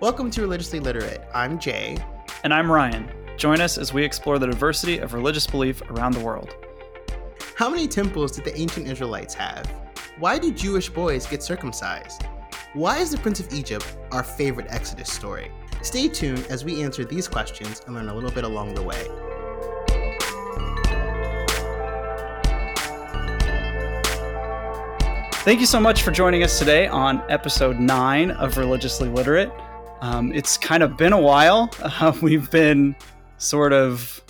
Welcome to Religiously Literate. I'm Jay. And I'm Ryan. Join us as we explore the diversity of religious belief around the world. How many temples did the ancient Israelites have? Why do Jewish boys get circumcised? Why is the Prince of Egypt our favorite Exodus story? Stay tuned as we answer these questions and learn a little bit along the way. Thank you so much for joining us today on episode nine of Religiously Literate. Um, it's kind of been a while. Uh, we've been sort of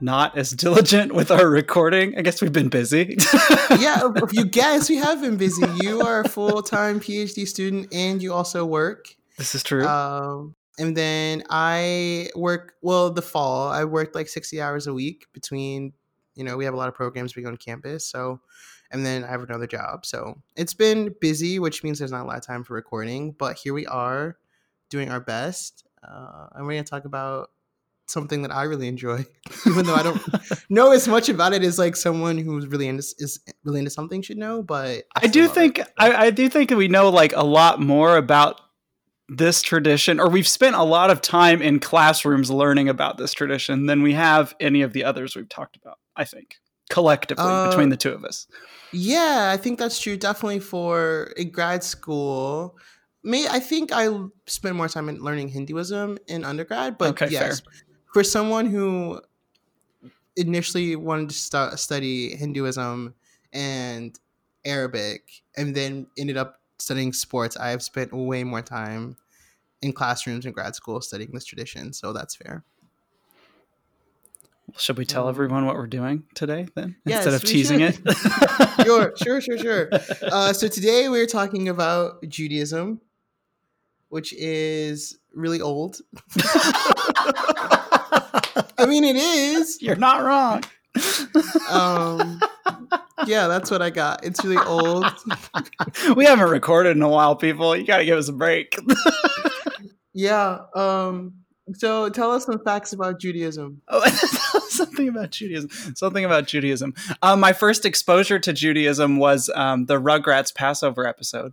not as diligent with our recording. I guess we've been busy. yeah, you guess, we have been busy. You are a full time PhD student and you also work. This is true. Um, and then I work, well, the fall, I worked like 60 hours a week between, you know, we have a lot of programs we go on campus. So, and then I have another job. So it's been busy, which means there's not a lot of time for recording. But here we are doing our best. Uh, and we're going to talk about something that I really enjoy, even though I don't know as much about it as like someone who's really into is really into something should know. But I, I do think I, I do think that we know like a lot more about this tradition, or we've spent a lot of time in classrooms learning about this tradition than we have any of the others we've talked about. I think collectively uh, between the two of us. Yeah, I think that's true. Definitely for a grad school. Me, I think I spent more time in learning Hinduism in undergrad, but okay, yes, fair. for someone who initially wanted to st- study Hinduism and Arabic, and then ended up studying sports, I have spent way more time in classrooms in grad school studying this tradition, so that's fair. Should we tell everyone what we're doing today then yes, instead of teasing should. it? sure, sure, sure, sure. Uh, so today we're talking about Judaism, which is really old. I mean, it is. You're not wrong. um, yeah, that's what I got. It's really old. we haven't recorded in a while, people. You got to give us a break. yeah. Um, so tell us some facts about Judaism. Oh, something about Judaism. Something about Judaism. Um, my first exposure to Judaism was um, the Rugrats Passover episode,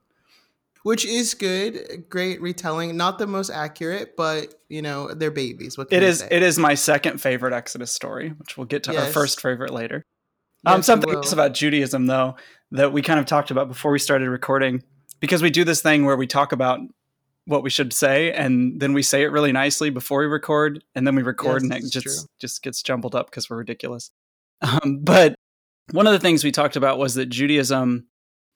which is good. Great retelling. Not the most accurate, but you know they're babies. What it is. Say? It is my second favorite Exodus story, which we'll get to yes. our first favorite later. Yes, um, something else about Judaism, though, that we kind of talked about before we started recording, because we do this thing where we talk about what we should say and then we say it really nicely before we record and then we record yes, and it just true. just gets jumbled up because we're ridiculous um, but one of the things we talked about was that judaism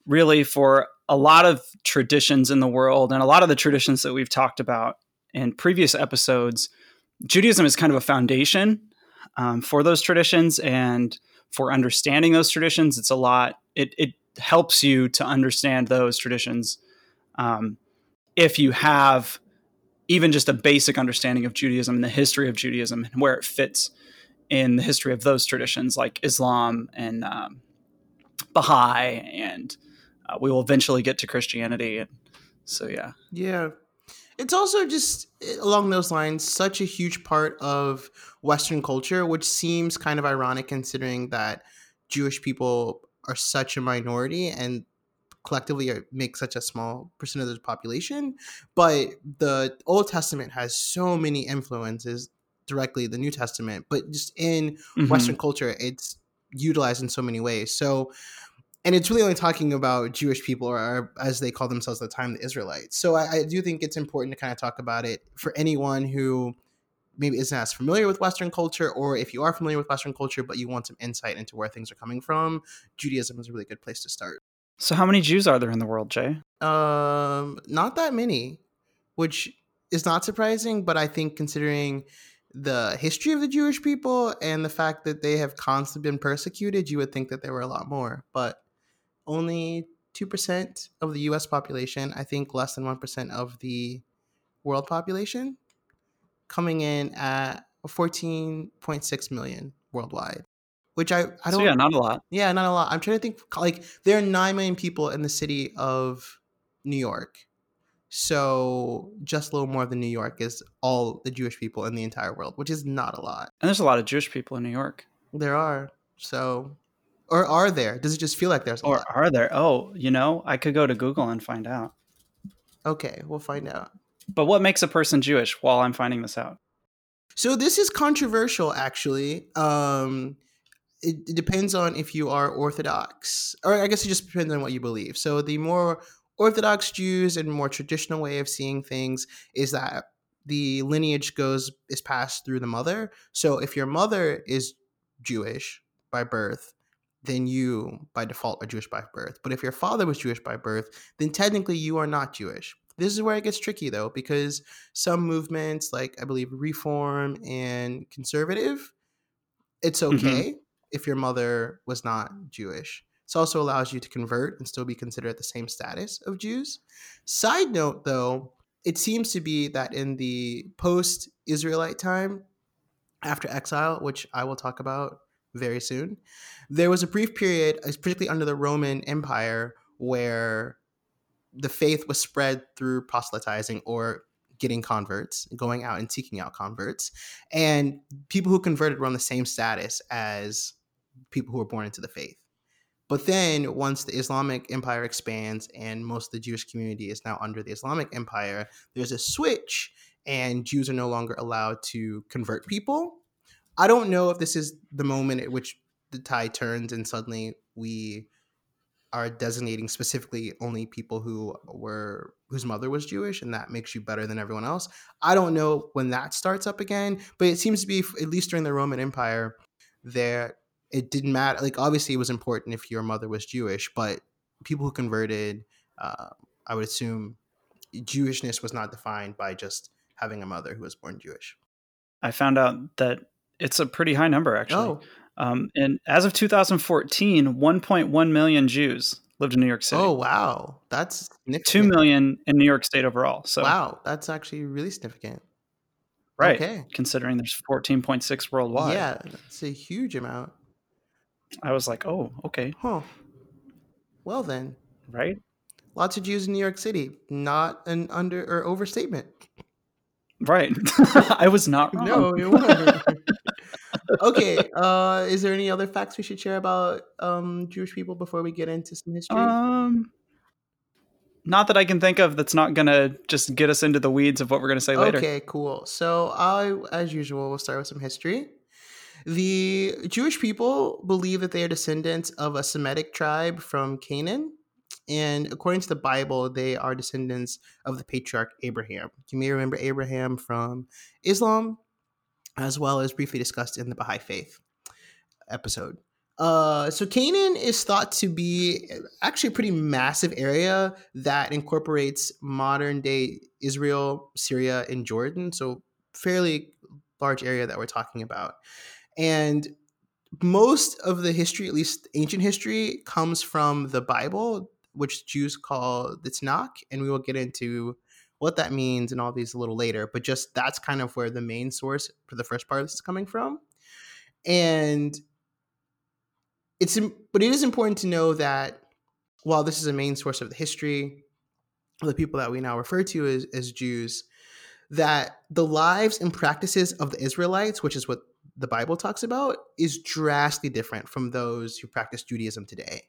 really for a lot of traditions in the world and a lot of the traditions that we've talked about in previous episodes judaism is kind of a foundation um, for those traditions and for understanding those traditions. It's a lot it, it helps you to understand those traditions um, if you have even just a basic understanding of Judaism and the history of Judaism and where it fits in the history of those traditions like Islam and um, Baha'i, and uh, we will eventually get to Christianity. And so, yeah. Yeah. It's also just along those lines, such a huge part of Western culture, which seems kind of ironic considering that Jewish people are such a minority and collectively make such a small percent of the population but the old testament has so many influences directly the new testament but just in mm-hmm. western culture it's utilized in so many ways so and it's really only talking about jewish people or, as they call themselves at the time the israelites so I, I do think it's important to kind of talk about it for anyone who maybe isn't as familiar with Western culture, or if you are familiar with Western culture but you want some insight into where things are coming from, Judaism is a really good place to start. So, how many Jews are there in the world, Jay? Um, not that many, which is not surprising. But I think considering the history of the Jewish people and the fact that they have constantly been persecuted, you would think that there were a lot more. But only two percent of the U.S. population. I think less than one percent of the world population, coming in at fourteen point six million worldwide which I I don't. So yeah, not a lot. Yeah, not a lot. I'm trying to think. Like there are nine million people in the city of New York, so just a little more than New York is all the Jewish people in the entire world, which is not a lot. And there's a lot of Jewish people in New York. There are. So, or are there? Does it just feel like there's? or are there? Oh, you know, I could go to Google and find out. Okay, we'll find out. But what makes a person Jewish while I'm finding this out? So this is controversial, actually. Um, it, it, depends on if you are Orthodox, or I guess it just depends on what you believe. So the more Orthodox Jews and more traditional way of seeing things is that the lineage goes is passed through the mother. So if your mother is Jewish by birth, then you by default are Jewish by birth. But if your father was Jewish by birth, then technically you are not Jewish. This is where it gets tricky though, because some movements, like I believe Reform and Conservative, it's mm-hmm. okay mm-hmm. if your mother was not Jewish. This also allows you to convert and still be considered at the same status of Jews. Side note though, it seems to be that in the post Israelite time, after exile, which I will talk about very soon, there was a brief period, particularly under the Roman Empire, where the faith was spread through proselytizing or getting converts, going out and seeking out converts. And people who converted were on the same status as people who were born into the faith. But then once the Islamic empire expands and most of the Jewish community is now under the Islamic empire, there's a switch and Jews are no longer allowed to convert people. I don't know if this is the moment at which the tide turns and suddenly we are designating specifically only people who were whose mother was Jewish, and that makes you better than everyone else. I don't know when that starts up again, but it seems to be at least during the Roman Empire, there it didn't matter. Like obviously, it was important if your mother was Jewish, but people who converted, uh, I would assume, Jewishness was not defined by just having a mother who was born Jewish. I found out that it's a pretty high number, actually. Oh. Um, and as of 2014, 1.1 million Jews lived in New York City. Oh wow, that's two million in New York State overall. So wow, that's actually really significant. Right. Okay. Considering there's 14.6 worldwide. Yeah, that's a huge amount. I was like, oh, okay. Huh. Well then. Right. Lots of Jews in New York City. Not an under or overstatement. Right. I was not wrong. No, it wasn't. Okay. Uh, is there any other facts we should share about um, Jewish people before we get into some history? Um, not that I can think of. That's not gonna just get us into the weeds of what we're gonna say later. Okay, cool. So I, as usual, we'll start with some history. The Jewish people believe that they are descendants of a Semitic tribe from Canaan. And according to the Bible, they are descendants of the patriarch Abraham. You may remember Abraham from Islam, as well as briefly discussed in the Baha'i Faith episode. Uh, so Canaan is thought to be actually a pretty massive area that incorporates modern day Israel, Syria, and Jordan. So fairly large area that we're talking about. And most of the history, at least ancient history, comes from the Bible, which Jews call the Tanakh, and we will get into what that means and all these a little later. But just that's kind of where the main source for the first part of this is coming from. And it's but it is important to know that while this is a main source of the history of the people that we now refer to as, as Jews, that the lives and practices of the Israelites, which is what the Bible talks about, is drastically different from those who practice Judaism today.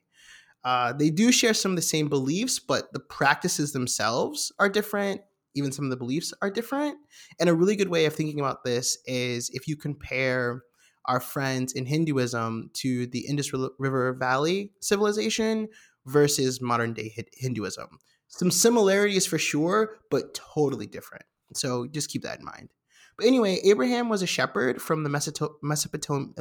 Uh, they do share some of the same beliefs, but the practices themselves are different. Even some of the beliefs are different. And a really good way of thinking about this is if you compare our friends in Hinduism to the Indus River Valley civilization versus modern day Hinduism. Some similarities for sure, but totally different. So just keep that in mind. But anyway, Abraham was a shepherd from the Mesopotam-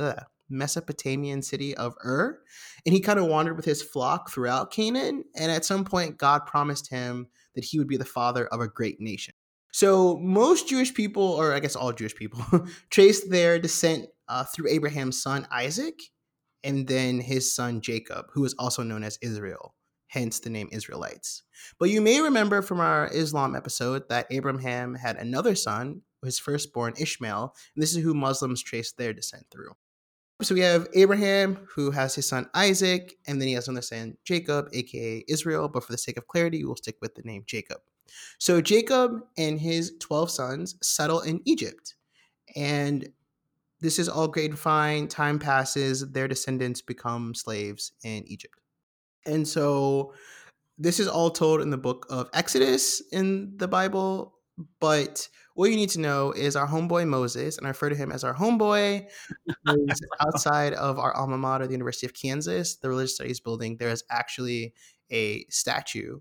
Mesopotamian city of Ur, and he kind of wandered with his flock throughout Canaan. And at some point, God promised him that he would be the father of a great nation. So most Jewish people, or I guess all Jewish people, trace their descent uh, through Abraham's son Isaac, and then his son Jacob, who is also known as Israel hence the name Israelites. But you may remember from our Islam episode that Abraham had another son, his firstborn Ishmael, and this is who Muslims trace their descent through. So we have Abraham, who has his son Isaac, and then he has another son, Jacob, aka Israel, but for the sake of clarity, we'll stick with the name Jacob. So Jacob and his 12 sons settle in Egypt. And this is all great and fine. Time passes, their descendants become slaves in Egypt. And so this is all told in the book of Exodus in the Bible, but what you need to know is our homeboy Moses, and I refer to him as our homeboy, is outside of our alma mater, the University of Kansas, the religious studies building. There is actually a statue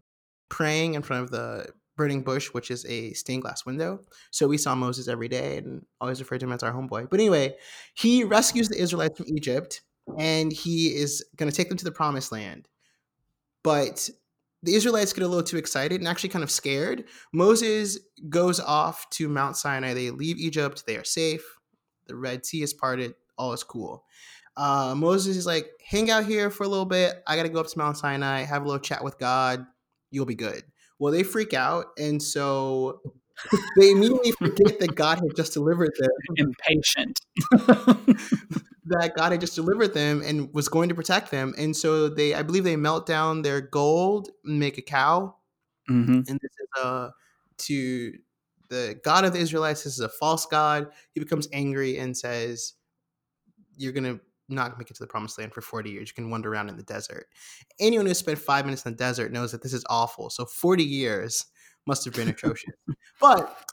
praying in front of the burning bush, which is a stained glass window. So we saw Moses every day and always referred to him as our homeboy. But anyway, he rescues the Israelites from Egypt and he is going to take them to the promised land. But the Israelites get a little too excited and actually kind of scared. Moses goes off to Mount Sinai. They leave Egypt. They are safe. The Red Sea is parted. All is cool. Uh, Moses is like, hang out here for a little bit. I got to go up to Mount Sinai, have a little chat with God. You'll be good. Well, they freak out. And so they immediately forget that God had just delivered them. Impatient. that God had just delivered them and was going to protect them. And so they, I believe they melt down their gold and make a cow. Mm-hmm. And this is uh, to the God of the Israelites. This is a false God. He becomes angry and says, You're going to not make it to the promised land for 40 years. You can wander around in the desert. Anyone who spent five minutes in the desert knows that this is awful. So 40 years must have been atrocious. but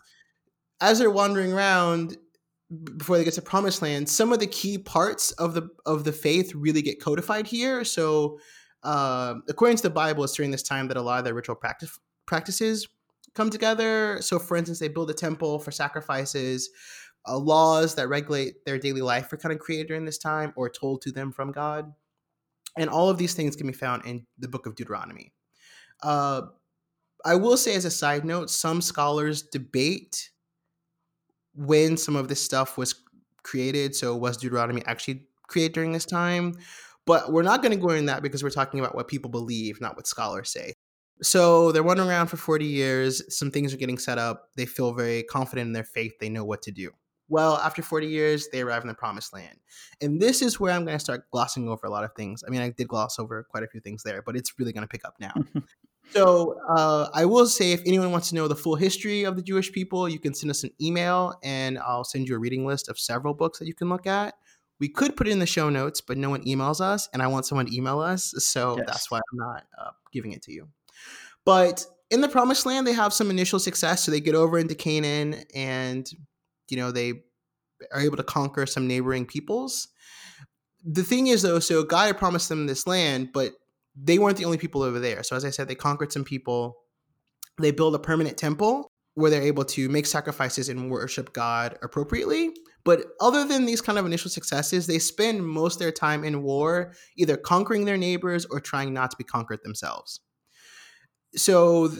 as they're wandering around before they get to promised land, some of the key parts of the of the faith really get codified here. So uh, according to the Bible, it's during this time that a lot of their ritual practice practices come together. So for instance, they build a temple for sacrifices uh, laws that regulate their daily life are kind of created during this time or told to them from God. And all of these things can be found in the book of Deuteronomy. Uh, I will say, as a side note, some scholars debate when some of this stuff was created. So, was Deuteronomy actually created during this time? But we're not going to go into that because we're talking about what people believe, not what scholars say. So they're wandering around for 40 years. Some things are getting set up. They feel very confident in their faith. They know what to do. Well, after 40 years, they arrive in the promised land. And this is where I'm going to start glossing over a lot of things. I mean, I did gloss over quite a few things there, but it's really going to pick up now. so uh, I will say if anyone wants to know the full history of the Jewish people, you can send us an email and I'll send you a reading list of several books that you can look at. We could put it in the show notes, but no one emails us, and I want someone to email us. So yes. that's why I'm not uh, giving it to you. But in the promised land, they have some initial success. So they get over into Canaan and you know they are able to conquer some neighboring peoples. The thing is though, so God had promised them this land, but they weren't the only people over there. So as I said, they conquered some people. They build a permanent temple where they're able to make sacrifices and worship God appropriately. But other than these kind of initial successes, they spend most of their time in war, either conquering their neighbors or trying not to be conquered themselves. So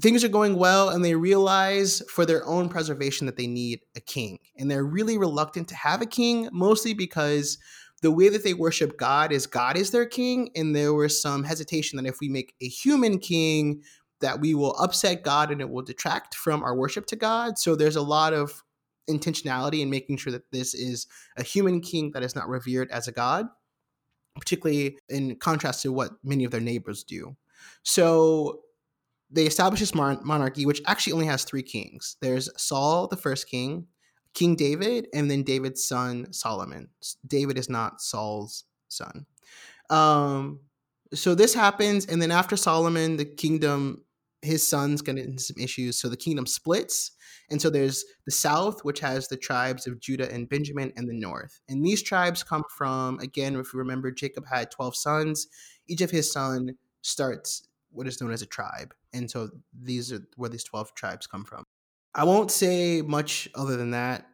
things are going well and they realize for their own preservation that they need a king. And they're really reluctant to have a king, mostly because the way that they worship God is God is their king. And there was some hesitation that if we make a human king, that we will upset God and it will detract from our worship to God. So there's a lot of intentionality in making sure that this is a human king that is not revered as a god, particularly in contrast to what many of their neighbors do. So they establish this monarchy, which actually only has three kings. There's Saul, the first king, King David, and then David's son Solomon. David is not Saul's son. Um, so this happens, and then after Solomon, the kingdom, his sons get into some issues. So the kingdom splits, and so there's the south, which has the tribes of Judah and Benjamin, and the north. And these tribes come from, again, if you remember, Jacob had twelve sons. Each of his son starts what is known as a tribe. And so these are where these 12 tribes come from. I won't say much other than that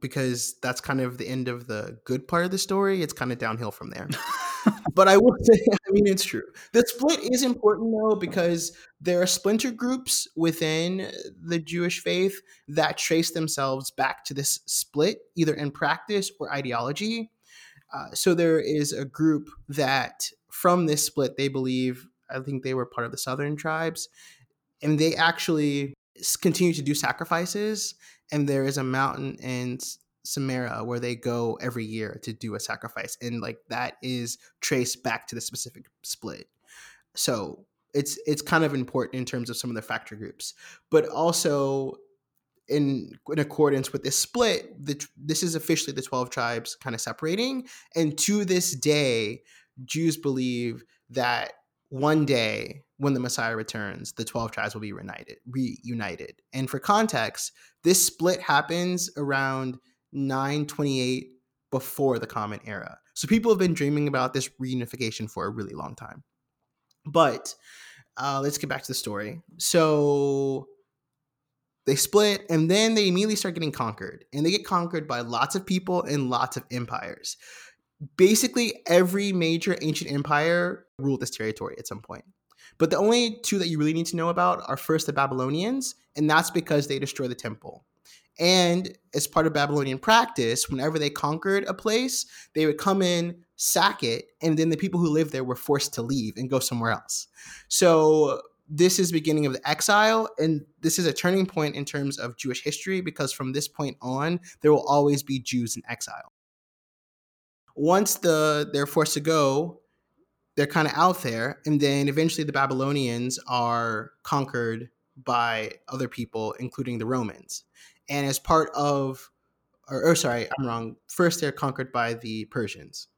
because that's kind of the end of the good part of the story. It's kind of downhill from there. but I will say, I mean, it's true. The split is important though because there are splinter groups within the Jewish faith that trace themselves back to this split, either in practice or ideology. Uh, so there is a group that from this split, they believe I think they were part of the southern tribes, and they actually continue to do sacrifices. And there is a mountain in Samaria where they go every year to do a sacrifice, and like that is traced back to the specific split. So it's it's kind of important in terms of some of the factor groups, but also in in accordance with this split, the, this is officially the twelve tribes kind of separating, and to this day, Jews believe that one day when the Messiah returns, the 12 tribes will be reunited, reunited. And for context, this split happens around 928 before the Common Era. So people have been dreaming about this reunification for a really long time. But uh, let's get back to the story. So they split and then they immediately start getting conquered. And they get conquered by lots of people and lots of empires. Basically, every major ancient empire ruled this territory at some point. But the only two that you really need to know about are first the Babylonians, and that's because they destroyed the temple. And as part of Babylonian practice, whenever they conquered a place, they would come in, sack it, and then the people who lived there were forced to leave and go somewhere else. So this is beginning of the exile, and this is a turning point in terms of Jewish history because from this point on, there will always be Jews in exile. Once the they're forced to go, they're kind of out there and then eventually the babylonians are conquered by other people including the romans. And as part of or, or, sorry i'm wrong. First they're conquered by the persians.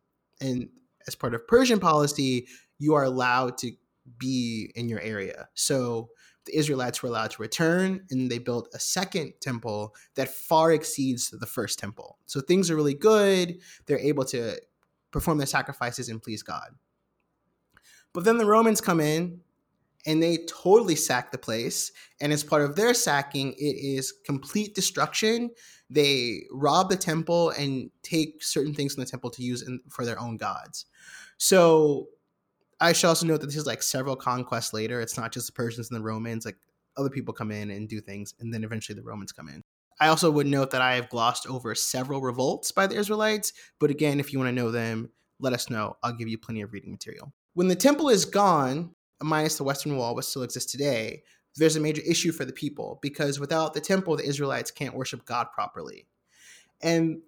And as part of persian policy you are allowed to be in your area. So the israelites were allowed to return and they built a second temple that far exceeds the first temple so things are really good they're able to perform their sacrifices and please god but then the Romans come in and they totally sack the place. And as part of their sacking, it is complete destruction. They rob the temple and take certain things from the temple to use in, for their own gods. So I should also note that this is like several conquests later. It's not just the Persians and the Romans, like other people come in and do things, and then eventually the Romans come in. I also would note that I have glossed over several revolts by the Israelites, but again, if you want to know them, let us know. I'll give you plenty of reading material. When the temple is gone, minus the Western Wall, which still exists today, there's a major issue for the people because without the temple, the Israelites can't worship God properly. And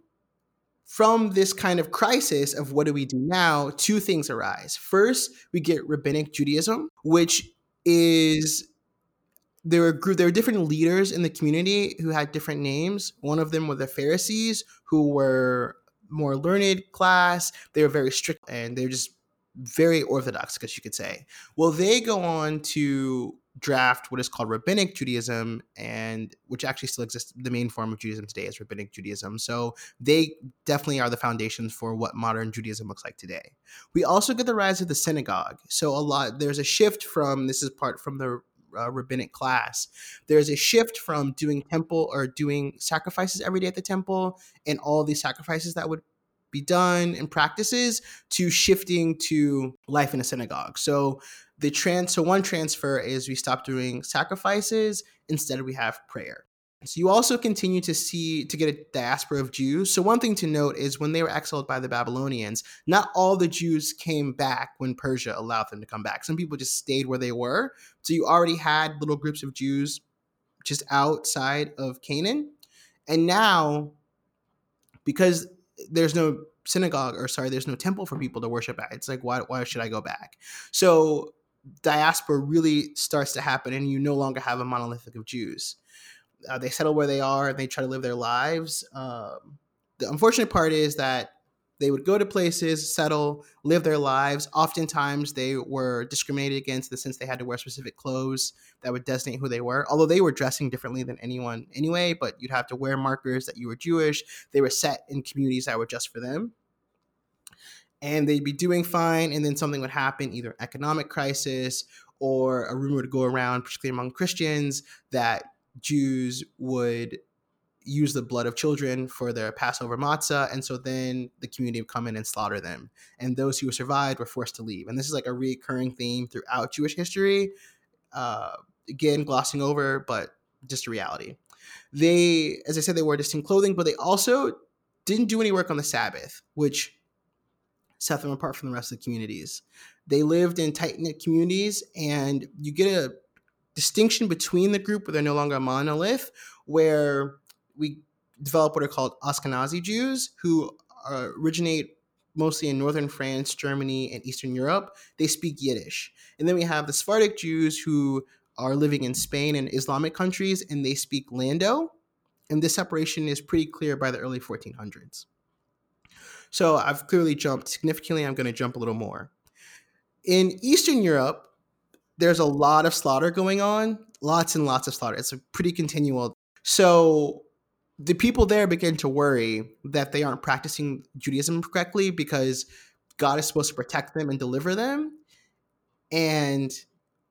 from this kind of crisis of what do we do now, two things arise. First, we get rabbinic Judaism, which is there were group there were different leaders in the community who had different names. One of them were the Pharisees, who were more learned class. They were very strict and they're just very orthodox, because you could say. Well, they go on to draft what is called rabbinic Judaism, and which actually still exists. The main form of Judaism today is rabbinic Judaism. So they definitely are the foundations for what modern Judaism looks like today. We also get the rise of the synagogue. So a lot there's a shift from this is part from the uh, rabbinic class. There's a shift from doing temple or doing sacrifices every day at the temple and all these sacrifices that would be done and practices to shifting to life in a synagogue. So the trans so one transfer is we stop doing sacrifices, instead we have prayer. So you also continue to see to get a diaspora of Jews. So one thing to note is when they were exiled by the Babylonians, not all the Jews came back when Persia allowed them to come back. Some people just stayed where they were. So you already had little groups of Jews just outside of Canaan. And now because there's no synagogue or sorry, there's no temple for people to worship at. It's like why why should I go back? So diaspora really starts to happen, and you no longer have a monolithic of Jews. Uh, they settle where they are and they try to live their lives. Um, the unfortunate part is that they would go to places, settle, live their lives. Oftentimes, they were discriminated against in the sense they had to wear specific clothes that would designate who they were. Although they were dressing differently than anyone anyway, but you'd have to wear markers that you were Jewish. They were set in communities that were just for them. And they'd be doing fine, and then something would happen, either economic crisis or a rumor would go around, particularly among Christians, that Jews would use the blood of children for their Passover matzah. And so then the community would come in and slaughter them. And those who survived were forced to leave. And this is like a recurring theme throughout Jewish history. Uh, again, glossing over, but just a reality. They, as I said, they wore distinct clothing, but they also didn't do any work on the Sabbath, which set them apart from the rest of the communities. They lived in tight knit communities, and you get a distinction between the group where they're no longer a monolith, where we develop what are called Ashkenazi Jews, who uh, originate mostly in northern France, Germany, and Eastern Europe. They speak Yiddish. And then we have the Sephardic Jews who are living in Spain and Islamic countries, and they speak Ladino. And this separation is pretty clear by the early 1400s. So I've clearly jumped significantly. I'm going to jump a little more. in Eastern Europe, there's a lot of slaughter going on, lots and lots of slaughter. It's a pretty continual. So the people there begin to worry that they aren't practicing Judaism correctly because God is supposed to protect them and deliver them. And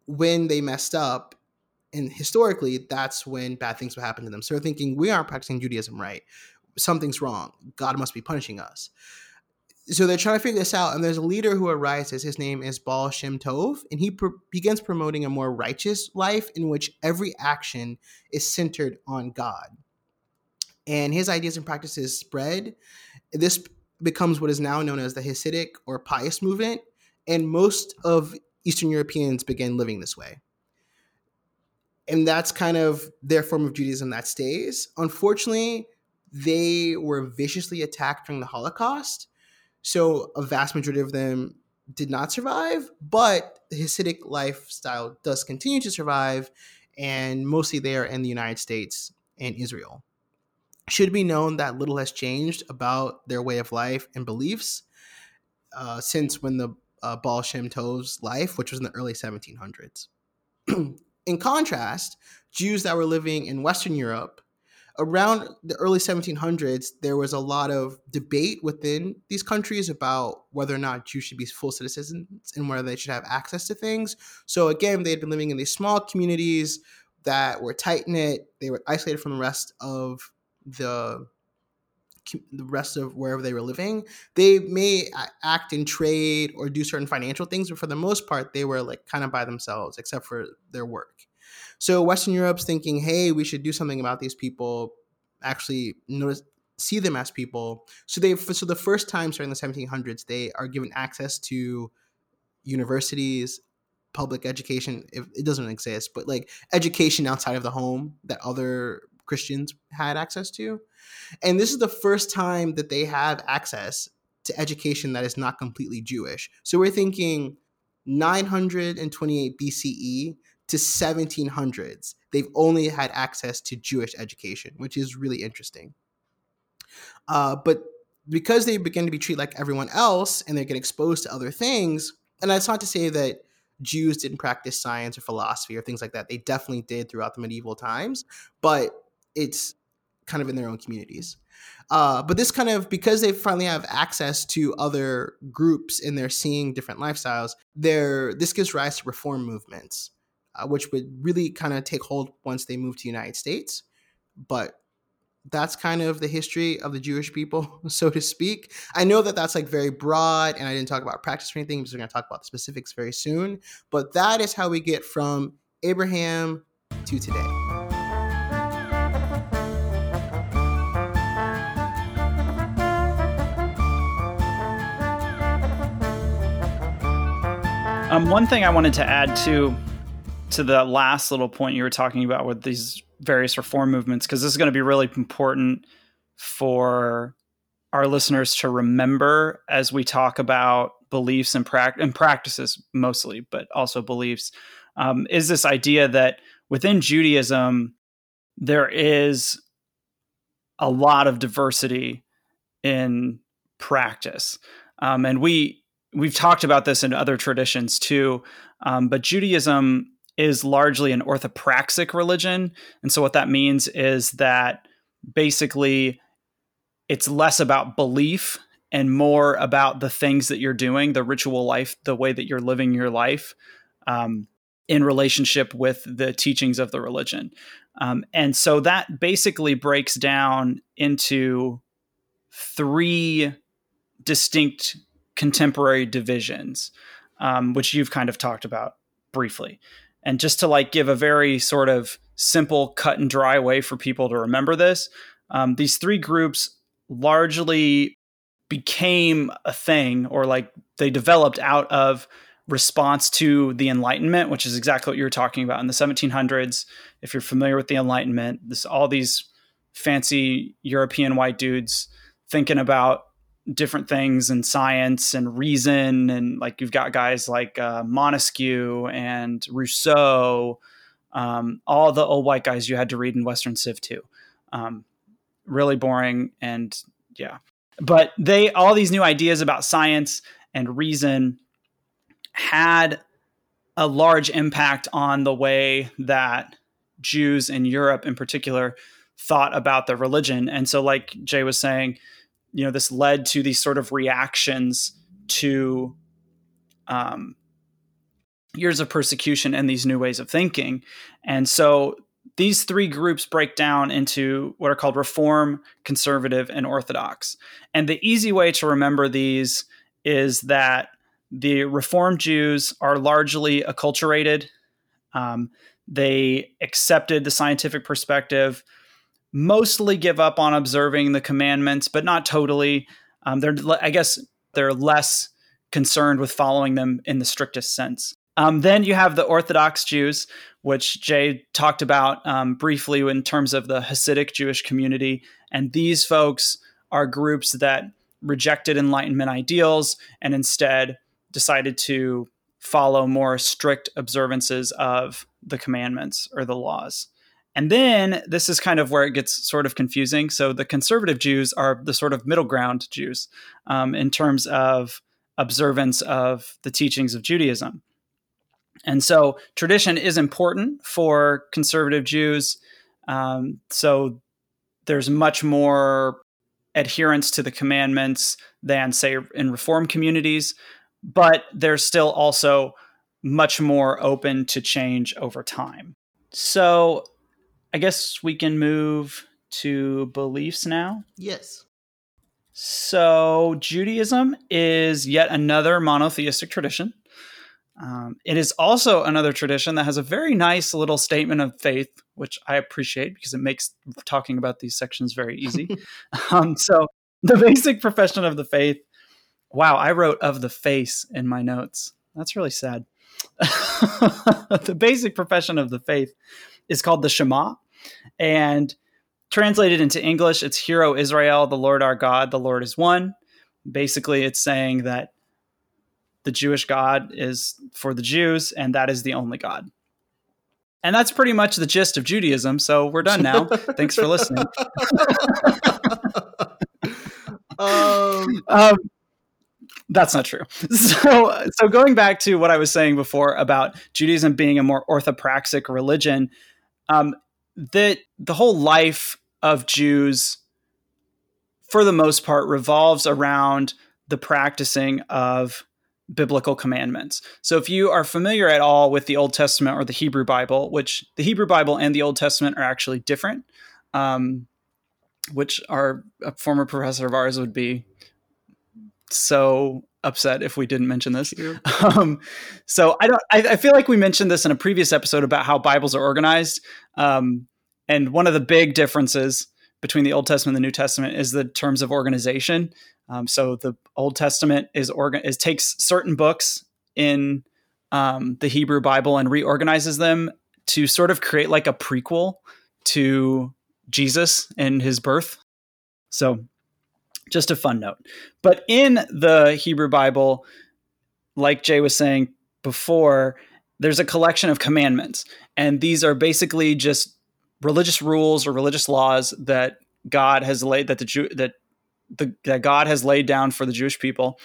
when they messed up, and historically, that's when bad things would happen to them. So they're thinking, we aren't practicing Judaism right. Something's wrong. God must be punishing us. So they're trying to figure this out. And there's a leader who arises. His name is Baal Shem Tov. And he pr- begins promoting a more righteous life in which every action is centered on God. And his ideas and practices spread. This becomes what is now known as the Hasidic or pious movement. And most of Eastern Europeans begin living this way and that's kind of their form of Judaism that stays. Unfortunately, they were viciously attacked during the Holocaust. So a vast majority of them did not survive, but the Hasidic lifestyle does continue to survive, and mostly they are in the United States and Israel. Should be known that little has changed about their way of life and beliefs uh, since when the uh, Baal Shem Tov's life, which was in the early 1700s. In contrast, Jews that were living in Western Europe around the early 1700s, there was a lot of debate within these countries about whether or not Jews should be full citizens and whether they should have access to things. So, again, they had been living in these small communities that were tight knit, they were isolated from the rest of the the rest of wherever they were living. They may act and trade or do certain financial things, but for the most part, they were like kind of by themselves, except for their work. So Western Europe's thinking, hey, we should do something about these people. Actually, notice see them as people. So they so the first time starting the 1700s, they are given access to universities, public education. If it doesn't exist, but like education outside of the home that other Christians had access to. And this is the first time that they have access to education that is not completely Jewish. So we're thinking 928 BCE to 1700s. They've only had access to Jewish education, which is really interesting. Uh, but because they begin to be treated like everyone else and they get exposed to other things, and that's not to say that Jews didn't practice science or philosophy or things like that. They definitely did throughout the medieval times, but it's kind of in their own communities. Uh, but this kind of because they finally have access to other groups and they're seeing different lifestyles, there this gives rise to reform movements, uh, which would really kind of take hold once they move to the United States. But that's kind of the history of the Jewish people, so to speak. I know that that's like very broad, and I didn't talk about practice or anything because we're going to talk about the specifics very soon. But that is how we get from Abraham to today. Um, one thing I wanted to add to to the last little point you were talking about with these various reform movements, because this is going to be really important for our listeners to remember as we talk about beliefs and, pra- and practices mostly, but also beliefs, um, is this idea that within Judaism, there is a lot of diversity in practice. Um, and we we've talked about this in other traditions too, um, but Judaism is largely an orthopraxic religion. And so, what that means is that basically it's less about belief and more about the things that you're doing, the ritual life, the way that you're living your life um, in relationship with the teachings of the religion. Um, and so that basically breaks down into three distinct contemporary divisions, um, which you've kind of talked about briefly. And just to like give a very sort of simple, cut and dry way for people to remember this, um, these three groups largely became a thing or like they developed out of response to the enlightenment which is exactly what you were talking about in the 1700s if you're familiar with the enlightenment this all these fancy european white dudes thinking about different things in science and reason and like you've got guys like uh, montesquieu and rousseau um, all the old white guys you had to read in western civ 2 um, really boring and yeah but they all these new ideas about science and reason had a large impact on the way that Jews in Europe, in particular, thought about their religion. And so, like Jay was saying, you know, this led to these sort of reactions to um, years of persecution and these new ways of thinking. And so, these three groups break down into what are called Reform, Conservative, and Orthodox. And the easy way to remember these is that the Reformed Jews are largely acculturated. Um, they accepted the scientific perspective, mostly give up on observing the commandments, but not totally. Um, they're, I guess, they're less concerned with following them in the strictest sense. Um, then you have the Orthodox Jews, which Jay talked about um, briefly in terms of the Hasidic Jewish community. And these folks are groups that rejected Enlightenment ideals and instead decided to follow more strict observances of the commandments or the laws. And then this is kind of where it gets sort of confusing. So the conservative Jews are the sort of middle ground Jews um, in terms of observance of the teachings of Judaism. And so tradition is important for conservative Jews. Um, so there's much more adherence to the commandments than, say, in Reform communities, but there's still also much more open to change over time. So I guess we can move to beliefs now. Yes. So Judaism is yet another monotheistic tradition. Um, it is also another tradition that has a very nice little statement of faith, which I appreciate because it makes talking about these sections very easy. um, so, the basic profession of the faith. Wow, I wrote of the face in my notes. That's really sad. the basic profession of the faith is called the Shema. And translated into English, it's Hear O Israel, the Lord our God, the Lord is one. Basically, it's saying that the Jewish God is for the Jews, and that is the only God. And that's pretty much the gist of Judaism. So we're done now. Thanks for listening. um, um, that's not true. So, so going back to what I was saying before about Judaism being a more orthopraxic religion, um, that the whole life of Jews, for the most part, revolves around the practicing of biblical commandments. So if you are familiar at all with the Old Testament or the Hebrew Bible, which the Hebrew Bible and the Old Testament are actually different, um, which our former professor of ours would be so upset if we didn't mention this. Um, so I don't. I, I, feel like we mentioned this in a previous episode about how Bibles are organized, um, and one of the big differences between the Old Testament and the New Testament is the terms of organization. Um, so the Old Testament is organ is takes certain books in um, the Hebrew Bible and reorganizes them to sort of create like a prequel to Jesus and his birth. So just a fun note. But in the Hebrew Bible, like Jay was saying before, there's a collection of commandments, and these are basically just religious rules or religious laws that God has laid that the Jew that the that God has laid down for the Jewish people,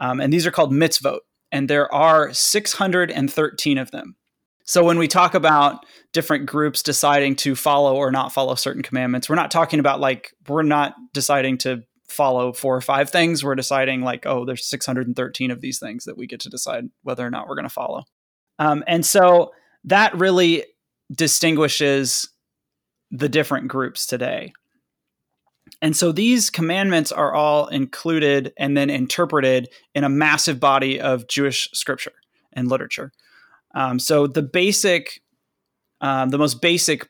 um, and these are called mitzvot, and there are 613 of them. So when we talk about different groups deciding to follow or not follow certain commandments, we're not talking about like we're not deciding to follow four or five things. We're deciding like, oh, there's 613 of these things that we get to decide whether or not we're going to follow. Um, and so that really distinguishes the different groups today. And so these commandments are all included and then interpreted in a massive body of Jewish scripture and literature. Um, so the basic, um, the most basic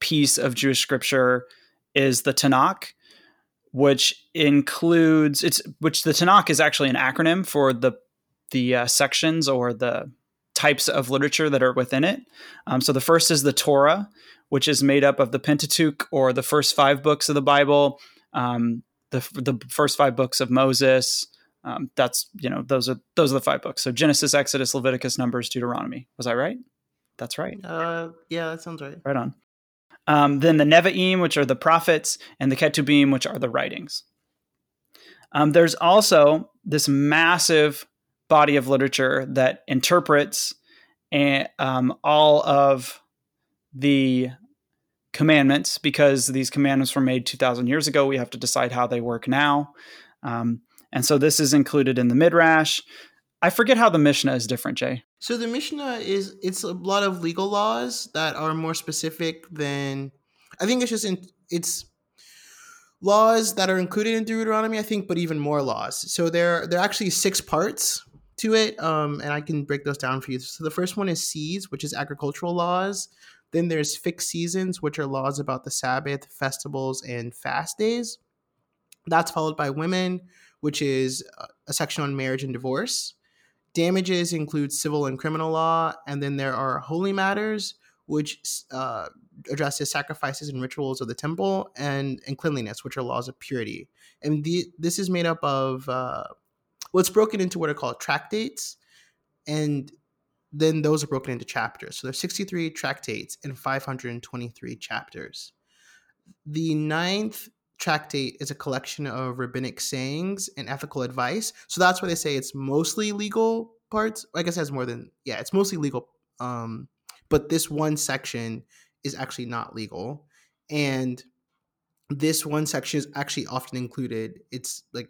piece of Jewish scripture is the Tanakh, which includes it's which the Tanakh is actually an acronym for the the uh, sections or the types of literature that are within it. Um, so the first is the Torah, which is made up of the Pentateuch or the first five books of the Bible, um, the the first five books of Moses. Um, that's you know those are those are the five books. So Genesis, Exodus, Leviticus, Numbers, Deuteronomy. Was I right? That's right. Uh, yeah, that sounds right. Right on. Um, then the Nevi'im, which are the prophets, and the Ketuvim, which are the writings. Um, there's also this massive body of literature that interprets and, um, all of the commandments because these commandments were made 2,000 years ago. We have to decide how they work now. Um, and so this is included in the Midrash. I forget how the Mishnah is different, Jay. So the Mishnah is it's a lot of legal laws that are more specific than I think it's just in it's laws that are included in Deuteronomy, I think, but even more laws. So there there are actually six parts to it, um, and I can break those down for you. So the first one is seeds, which is agricultural laws. Then there's fixed seasons, which are laws about the Sabbath, festivals, and fast days. That's followed by women, which is a section on marriage and divorce. Damages include civil and criminal law, and then there are holy matters, which uh, addresses sacrifices and rituals of the temple, and and cleanliness, which are laws of purity. And the, this is made up of uh, it's broken into what are called tractates, and then those are broken into chapters. So there's 63 tractates and 523 chapters. The ninth tractate is a collection of rabbinic sayings and ethical advice. So that's why they say it's mostly legal parts. I guess it has more than yeah, it's mostly legal. Um, but this one section is actually not legal, and this one section is actually often included. It's like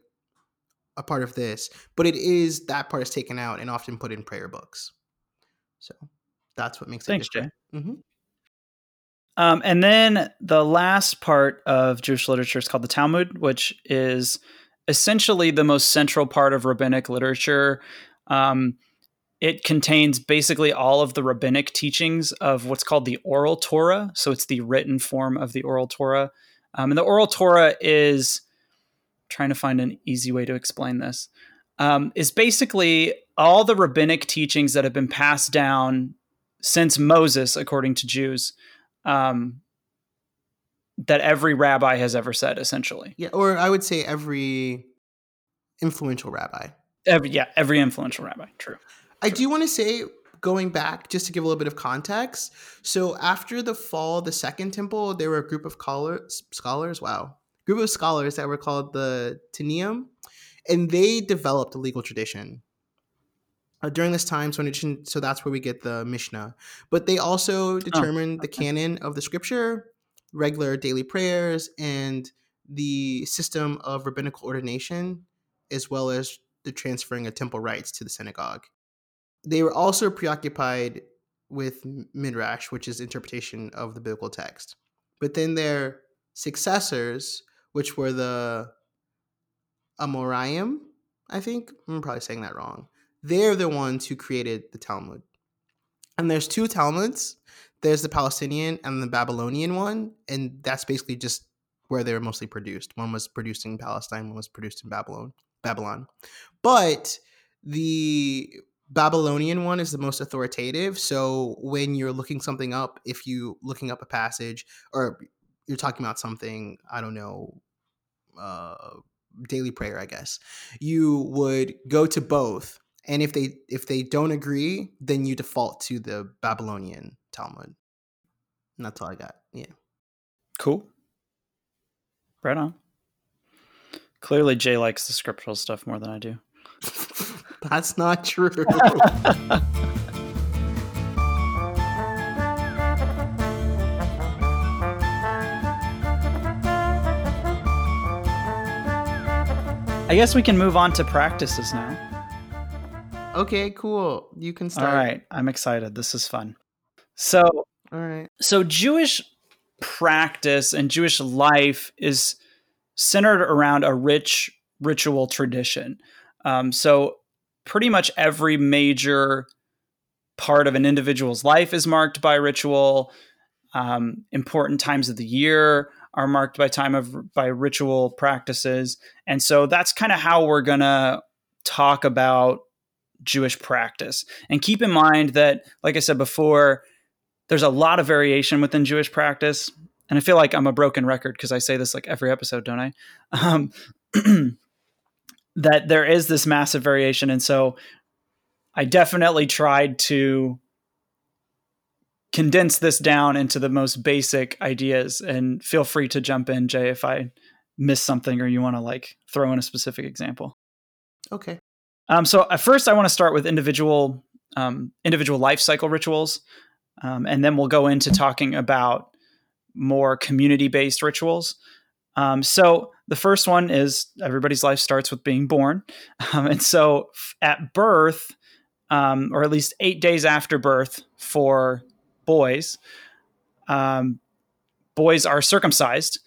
a part of this, but it is that part is taken out and often put in prayer books. So that's what makes Thanks, it different. Jay. Mm-hmm. Um, and then the last part of Jewish literature is called the Talmud, which is essentially the most central part of rabbinic literature. Um, it contains basically all of the rabbinic teachings of what's called the oral Torah. So it's the written form of the oral Torah. Um, and the oral Torah is trying to find an easy way to explain this. Um, is basically all the rabbinic teachings that have been passed down since Moses, according to Jews um, that every rabbi has ever said, essentially. Yeah, or I would say every influential rabbi. Every, yeah, every influential rabbi. True. I do want to say, going back, just to give a little bit of context. So after the fall of the Second Temple, there were a group of scholars. Scholars, wow, group of scholars that were called the Tannaim, and they developed a legal tradition uh, during this time. So, addition, so that's where we get the Mishnah. But they also determined oh, the canon of the scripture, regular daily prayers, and the system of rabbinical ordination, as well as the transferring of temple rights to the synagogue. They were also preoccupied with midrash, which is interpretation of the biblical text. But then their successors, which were the Amoraim, I think I'm probably saying that wrong. They're the ones who created the Talmud. And there's two Talmuds. There's the Palestinian and the Babylonian one, and that's basically just where they were mostly produced. One was produced in Palestine, one was produced in Babylon. Babylon. But the Babylonian one is the most authoritative. So when you're looking something up, if you looking up a passage or you're talking about something, I don't know, uh, daily prayer, I guess, you would go to both and if they if they don't agree then you default to the babylonian talmud. And that's all i got. Yeah. Cool. Right on. Clearly jay likes the scriptural stuff more than i do. That's not true. I guess we can move on to practices now. Okay, cool. You can start. All right. I'm excited. This is fun. So, all right. So, Jewish practice and Jewish life is centered around a rich ritual tradition. Um, so, pretty much every major part of an individual's life is marked by ritual. Um, important times of the year are marked by time of by ritual practices, and so that's kind of how we're gonna talk about Jewish practice. And keep in mind that, like I said before, there's a lot of variation within Jewish practice. And I feel like I'm a broken record because I say this like every episode, don't I? Um, that there is this massive variation. And so I definitely tried to condense this down into the most basic ideas. And feel free to jump in, Jay, if I miss something or you want to like throw in a specific example. Okay. Um, so at first, I want to start with individual um, individual life cycle rituals, um, and then we'll go into talking about more community based rituals. Um, so the first one is everybody's life starts with being born, um, and so at birth, um, or at least eight days after birth for boys, boys are circumcised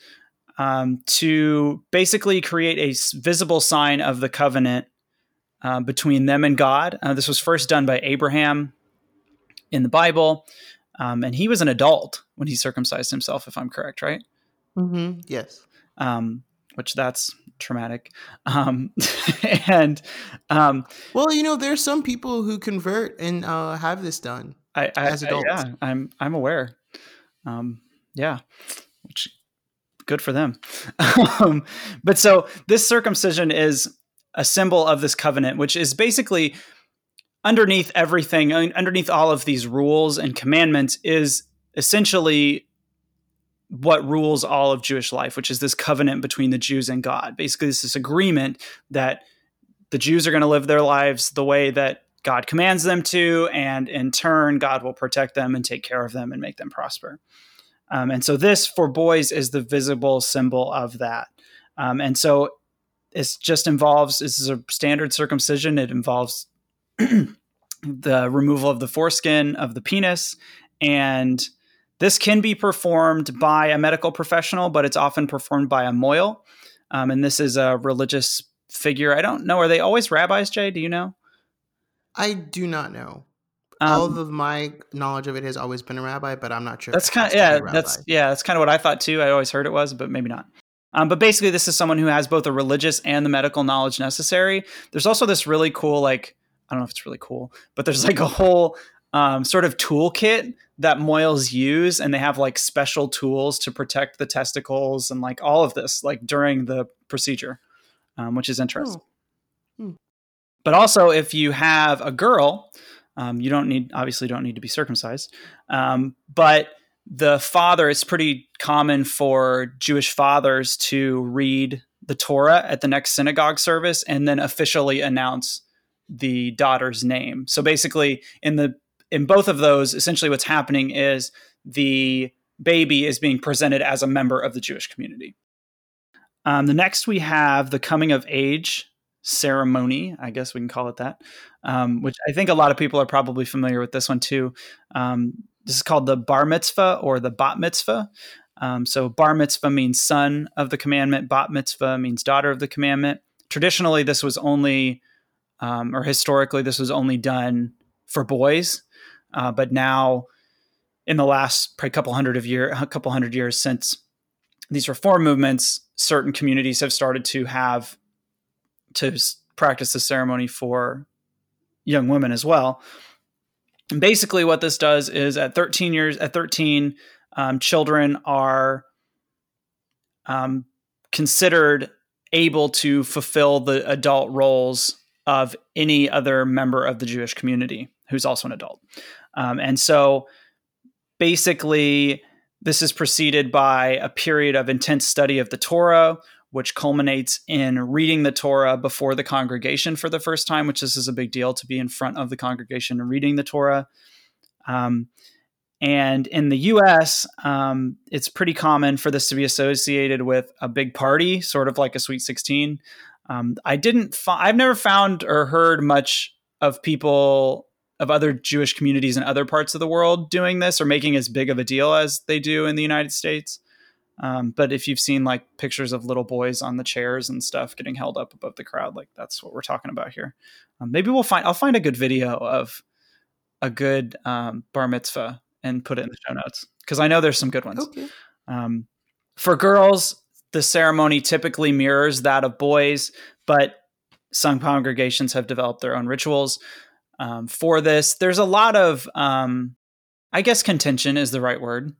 um, to basically create a visible sign of the covenant uh, between them and God. Uh, this was first done by Abraham in the Bible, um, and he was an adult when he circumcised himself, if I'm correct, right? Mm-hmm. Yes. Um, which that's traumatic. Um, and um, well, you know, there's some people who convert and uh, have this done I, I, as adults. I, yeah, I'm I'm aware. Um, yeah, which good for them. um, but so this circumcision is a symbol of this covenant, which is basically underneath everything, underneath all of these rules and commandments, is essentially what rules all of Jewish life, which is this covenant between the Jews and God. Basically, this is agreement that the Jews are going to live their lives the way that God commands them to, and in turn, God will protect them and take care of them and make them prosper. Um, and so this for boys is the visible symbol of that. Um, and so it just involves this is a standard circumcision. It involves the removal of the foreskin of the penis, and this can be performed by a medical professional, but it's often performed by a mohel. Um, and this is a religious figure. I don't know. Are they always rabbis, Jay? Do you know? I do not know. Um, All of my knowledge of it has always been a rabbi, but I'm not sure. That's kind of yeah. That's yeah. That's kind of what I thought too. I always heard it was, but maybe not. Um, but basically, this is someone who has both the religious and the medical knowledge necessary. There's also this really cool, like I don't know if it's really cool, but there's like a whole um, sort of toolkit that mohels use, and they have like special tools to protect the testicles and like all of this, like during the procedure, um, which is interesting. Oh. Hmm. But also, if you have a girl um, you don't need, obviously, don't need to be circumcised. Um, but the father, it's pretty common for Jewish fathers to read the Torah at the next synagogue service and then officially announce the daughter's name. So basically, in the in both of those, essentially what's happening is the baby is being presented as a member of the Jewish community. Um, the next we have the coming of age ceremony, I guess we can call it that, um, which I think a lot of people are probably familiar with this one too. Um, this is called the bar mitzvah or the bat mitzvah. Um, so bar mitzvah means son of the commandment, bat mitzvah means daughter of the commandment. Traditionally, this was only, um, or historically, this was only done for boys, uh, but now, in the last probably couple hundred of year, a couple hundred years since these reform movements, certain communities have started to have to practice the ceremony for young women as well. And basically, what this does is at 13 years, at 13, um, children are um, considered able to fulfill the adult roles of any other member of the Jewish community who's also an adult. Um, and so basically, this is preceded by a period of intense study of the Torah, which culminates in reading the Torah before the congregation for the first time, which this is a big deal to be in front of the congregation and reading the Torah. Um, and in the US, um, it's pretty common for this to be associated with a big party, sort of like a Sweet 16. Um, I didn't, fi- I've never found or heard much of people of other Jewish communities in other parts of the world doing this or making as big of a deal as they do in the United States. Um, but if you've seen like pictures of little boys on the chairs and stuff getting held up above the crowd, like that's what we're talking about here. Um, maybe we'll find I'll find a good video of a good um, bar mitzvah and put it in the show notes because I know there's some good ones. Okay. Um, for girls, the ceremony typically mirrors that of boys, but some congregations have developed their own rituals um, for this. There's a lot of, um, I guess, contention is the right word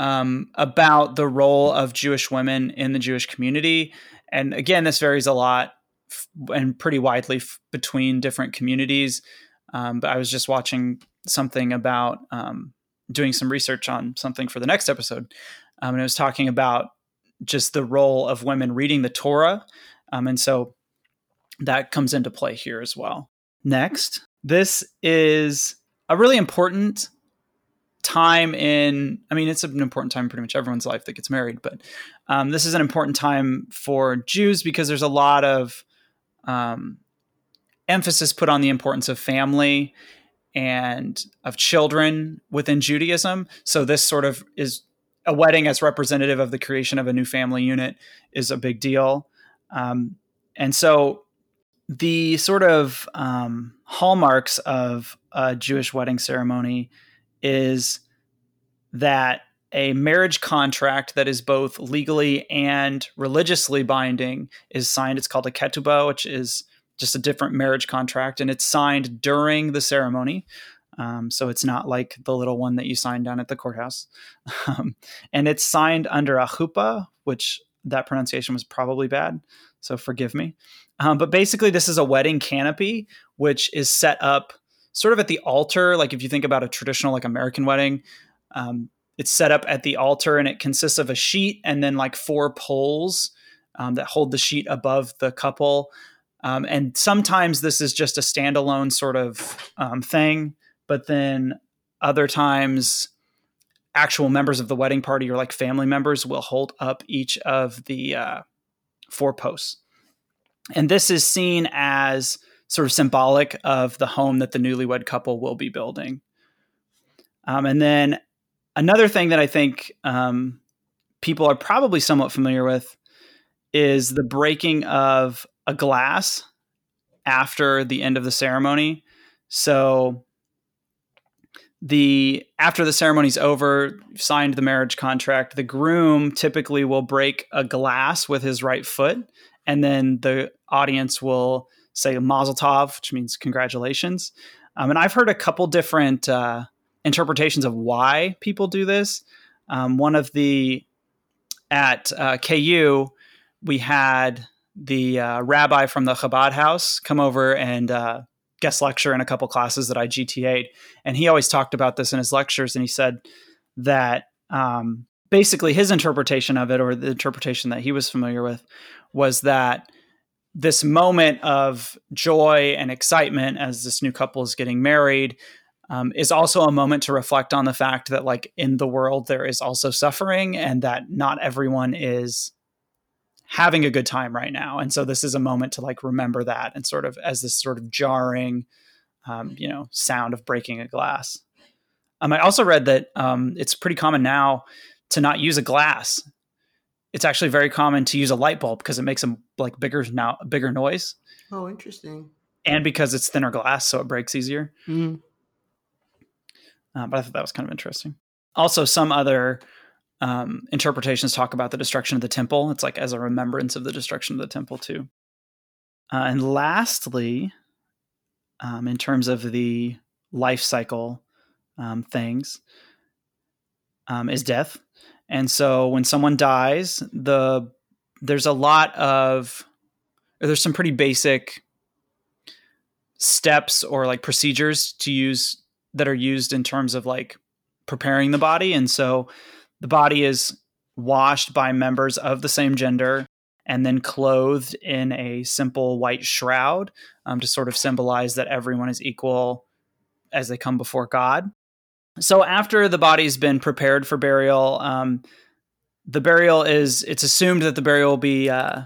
um, about the role of Jewish women in the Jewish community. And again, this varies a lot f- and pretty widely f- between different communities. Um, but I was just watching something about um, doing some research on something for the next episode. Um, and it was talking about just the role of women reading the Torah. Um, and so that comes into play here as well. Next, this is a really important time in i mean it's an important time in pretty much everyone's life that gets married but um, this is an important time for jews because there's a lot of um, emphasis put on the importance of family and of children within judaism. So this sort of is a wedding as representative of the creation of a new family unit is a big deal. Um, and so the sort of um, hallmarks of a Jewish wedding ceremony is that a marriage contract that is both legally and religiously binding is signed. It's called a ketubah, which is just a different marriage contract, and it's signed during the ceremony. Um, so it's not like the little one that you signed down at the courthouse. Um, and it's signed under a chuppah, which that pronunciation was probably bad. So forgive me. Um, but basically, this is a wedding canopy, which is set up sort of at the altar. Like if you think about a traditional like American wedding, um, it's set up at the altar and it consists of a sheet and then like four poles um, that hold the sheet above the couple. Um, and sometimes this is just a standalone sort of um, thing, but then other times actual members of the wedding party or like family members will hold up each of the uh, four posts. And this is seen as sort of symbolic of the home that the newlywed couple will be building. Um, and then another thing that I think um, people are probably somewhat familiar with is the breaking of a glass after the end of the ceremony. So the after the ceremony's over, signed the marriage contract, the groom typically will break a glass with his right foot and then the audience will say Mazel Tov, which means congratulations. Um, and I've heard a couple different uh, interpretations of why people do this. Um, one of the at uh, KU, we had the uh, rabbi from the Chabad house come over and uh, guest lecture in a couple classes that I GTA'd. And he always talked about this in his lectures. And he said that um, basically his interpretation of it, or the interpretation that he was familiar with, was that this moment of joy and excitement as this new couple is getting married um, is also a moment to reflect on the fact that like in the world there is also suffering and that not everyone is having a good time right now. And so this is a moment to like remember that and sort of as this sort of jarring um, you know sound of breaking a glass. Um, i also read that um, it's pretty common now to not use a glass it's actually very common to use a light bulb because it makes a like bigger now bigger noise. Oh, interesting. And because it's thinner glass, so it breaks easier. Mm-hmm. Uh, but I thought that was kind of interesting. Also, some other um, interpretations talk about the destruction of the temple. It's like as a remembrance of the destruction of the temple too. Uh, and lastly, um, in terms of the life cycle um, things, um, is death. And so when someone dies, the there's a lot of there's some pretty basic steps or like procedures to use that are used in terms of like preparing the body and so the body is washed by members of the same gender and then clothed in a simple white shroud um, to sort of symbolize that everyone is equal as they come before God. So after the body's been prepared for burial, um, the burial is it's assumed that the burial will be uh,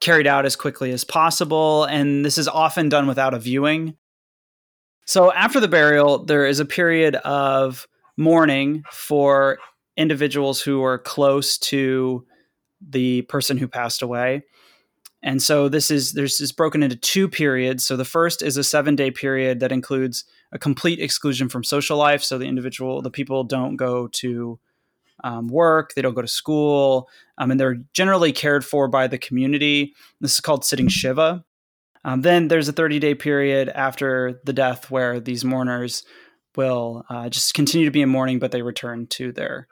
carried out as quickly as possible, and this is often done without a viewing. So after the burial, there is a period of mourning for individuals who are close to the person who passed away. And so this is there's is broken into two periods. So the first is a 7-day period that includes a complete exclusion from social life. So the individual, the people don't go to um, work, they don't go to school, um, and they're generally cared for by the community. This is called sitting Shiva. Um, then there's a 30 day period after the death where these mourners will uh, just continue to be in mourning, but they return to their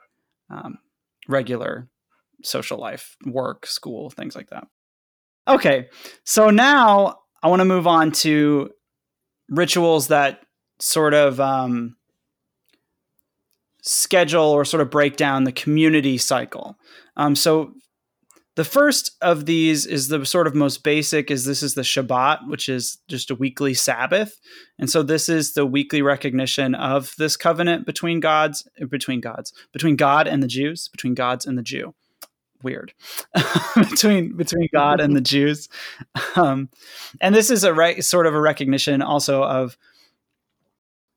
um, regular social life, work, school, things like that. Okay, so now I want to move on to rituals that sort of um, schedule or sort of break down the community cycle. Um, so the first of these is the sort of most basic is this is the Shabbat, which is just a weekly Sabbath. And so this is the weekly recognition of this covenant between gods, between gods, between God and the Jews, between gods and the Jew. Weird. between between God and the Jews. Um, and this is a right sort of a recognition also of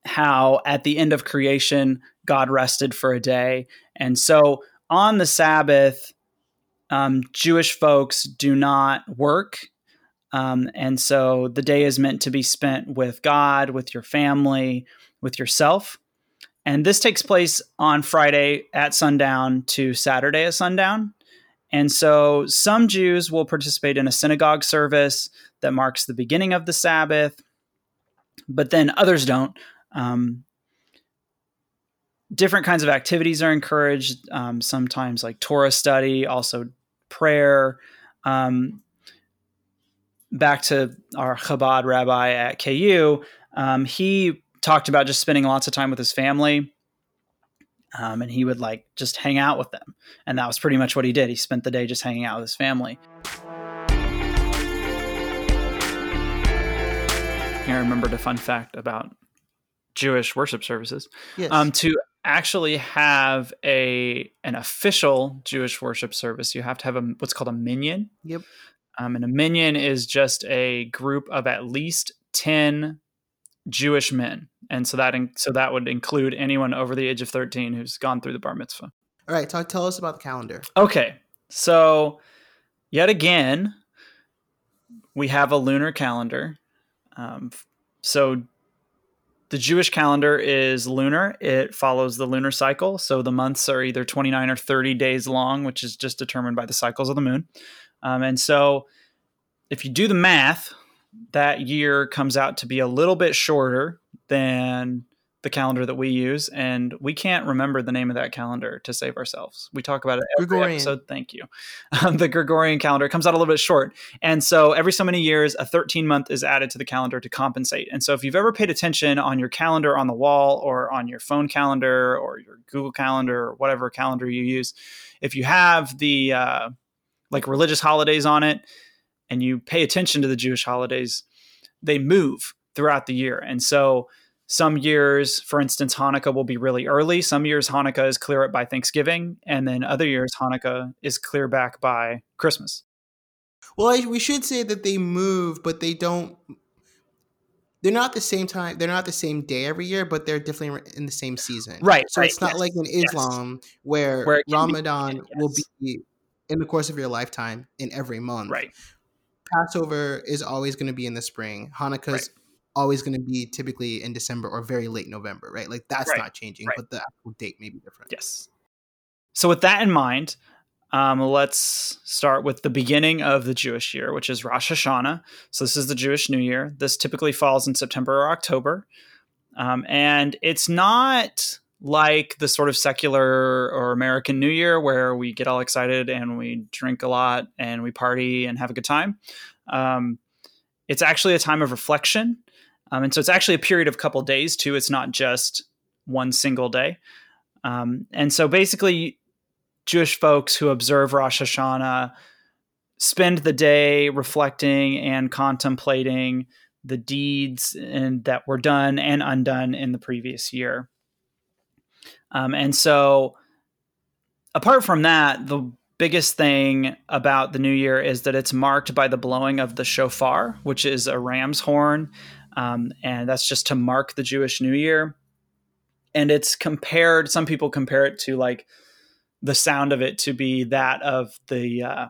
how at the end of creation God rested for a day. And so on the Sabbath, um, Jewish folks do not work. Um, and so the day is meant to be spent with God, with your family, with yourself. And this takes place on Friday at sundown to Saturday at sundown. And so some Jews will participate in a synagogue service that marks the beginning of the Sabbath, but then others don't. Um, different kinds of activities are encouraged. Um, sometimes like Torah study, also prayer. Um, back to our Chabad rabbi at KU, um, he talked about just spending lots of time with his family. Um, and he would like just hang out with them. And that was pretty much what he did. He spent the day just hanging out with his family. I remembered a fun fact about Jewish worship services. Yes. Um, to actually have a an official Jewish worship service, you have to have a what's called a minyan. Yep. Um, and a minyan is just a group of at least ten Jewish men, and so that in, so that would include anyone over the age of thirteen who's gone through the bar mitzvah. All right, talk, tell us about the calendar. Okay, so yet again, we have a lunar calendar. Um, so the Jewish calendar is lunar. It follows the lunar cycle. So the months are either 29 or 30 days long, which is just determined by the cycles of the moon. Um, and so if you do the math, that year comes out to be a little bit shorter than the calendar that we use, and we can't remember the name of that calendar to save ourselves. We talk about it every Gregorian. episode. Thank you. Um, the Gregorian calendar comes out a little bit short, and so every so many years, a 13 month is added to the calendar to compensate. And so, if you've ever paid attention on your calendar on the wall, or on your phone calendar, or your Google Calendar, or whatever calendar you use, if you have the uh, like religious holidays on it, and you pay attention to the Jewish holidays, they move throughout the year, and so some years, for instance, Hanukkah will be really early. Some years, Hanukkah is clear up by Thanksgiving. And then other years, Hanukkah is clear back by Christmas. Well, I, we should say that they move, but they don't. They're not the same time. They're not the same day every year, but they're definitely in the same season. Right. So right, it's not yes, like in Islam yes. where, where Ramadan be, yes. will be in the course of your lifetime in every month. Right. Passover is always going to be in the spring. Hanukkah's right always going to be typically in December or very late November, right? Like that's right. not changing, right. but the actual date may be different. Yes. So with that in mind, um, let's start with the beginning of the Jewish year, which is Rosh Hashanah. So this is the Jewish New Year. This typically falls in September or October, um, and it's not like the sort of secular or American New Year where we get all excited and we drink a lot and we party and have a good time. Um, it's actually a time of reflection um, and so it's actually a period of a couple days too. It's not just one single day. Um, and so basically, Jewish folks who observe Rosh Hashanah spend the day reflecting and contemplating the deeds and, that were done and undone in the previous year. Um, and so, apart from that, the biggest thing about the new year is that it's marked by the blowing of the shofar, which is a ram's horn um, and that's just to mark the Jewish New Year. And it's compared. Some people compare it to like the sound of it to be that of the uh,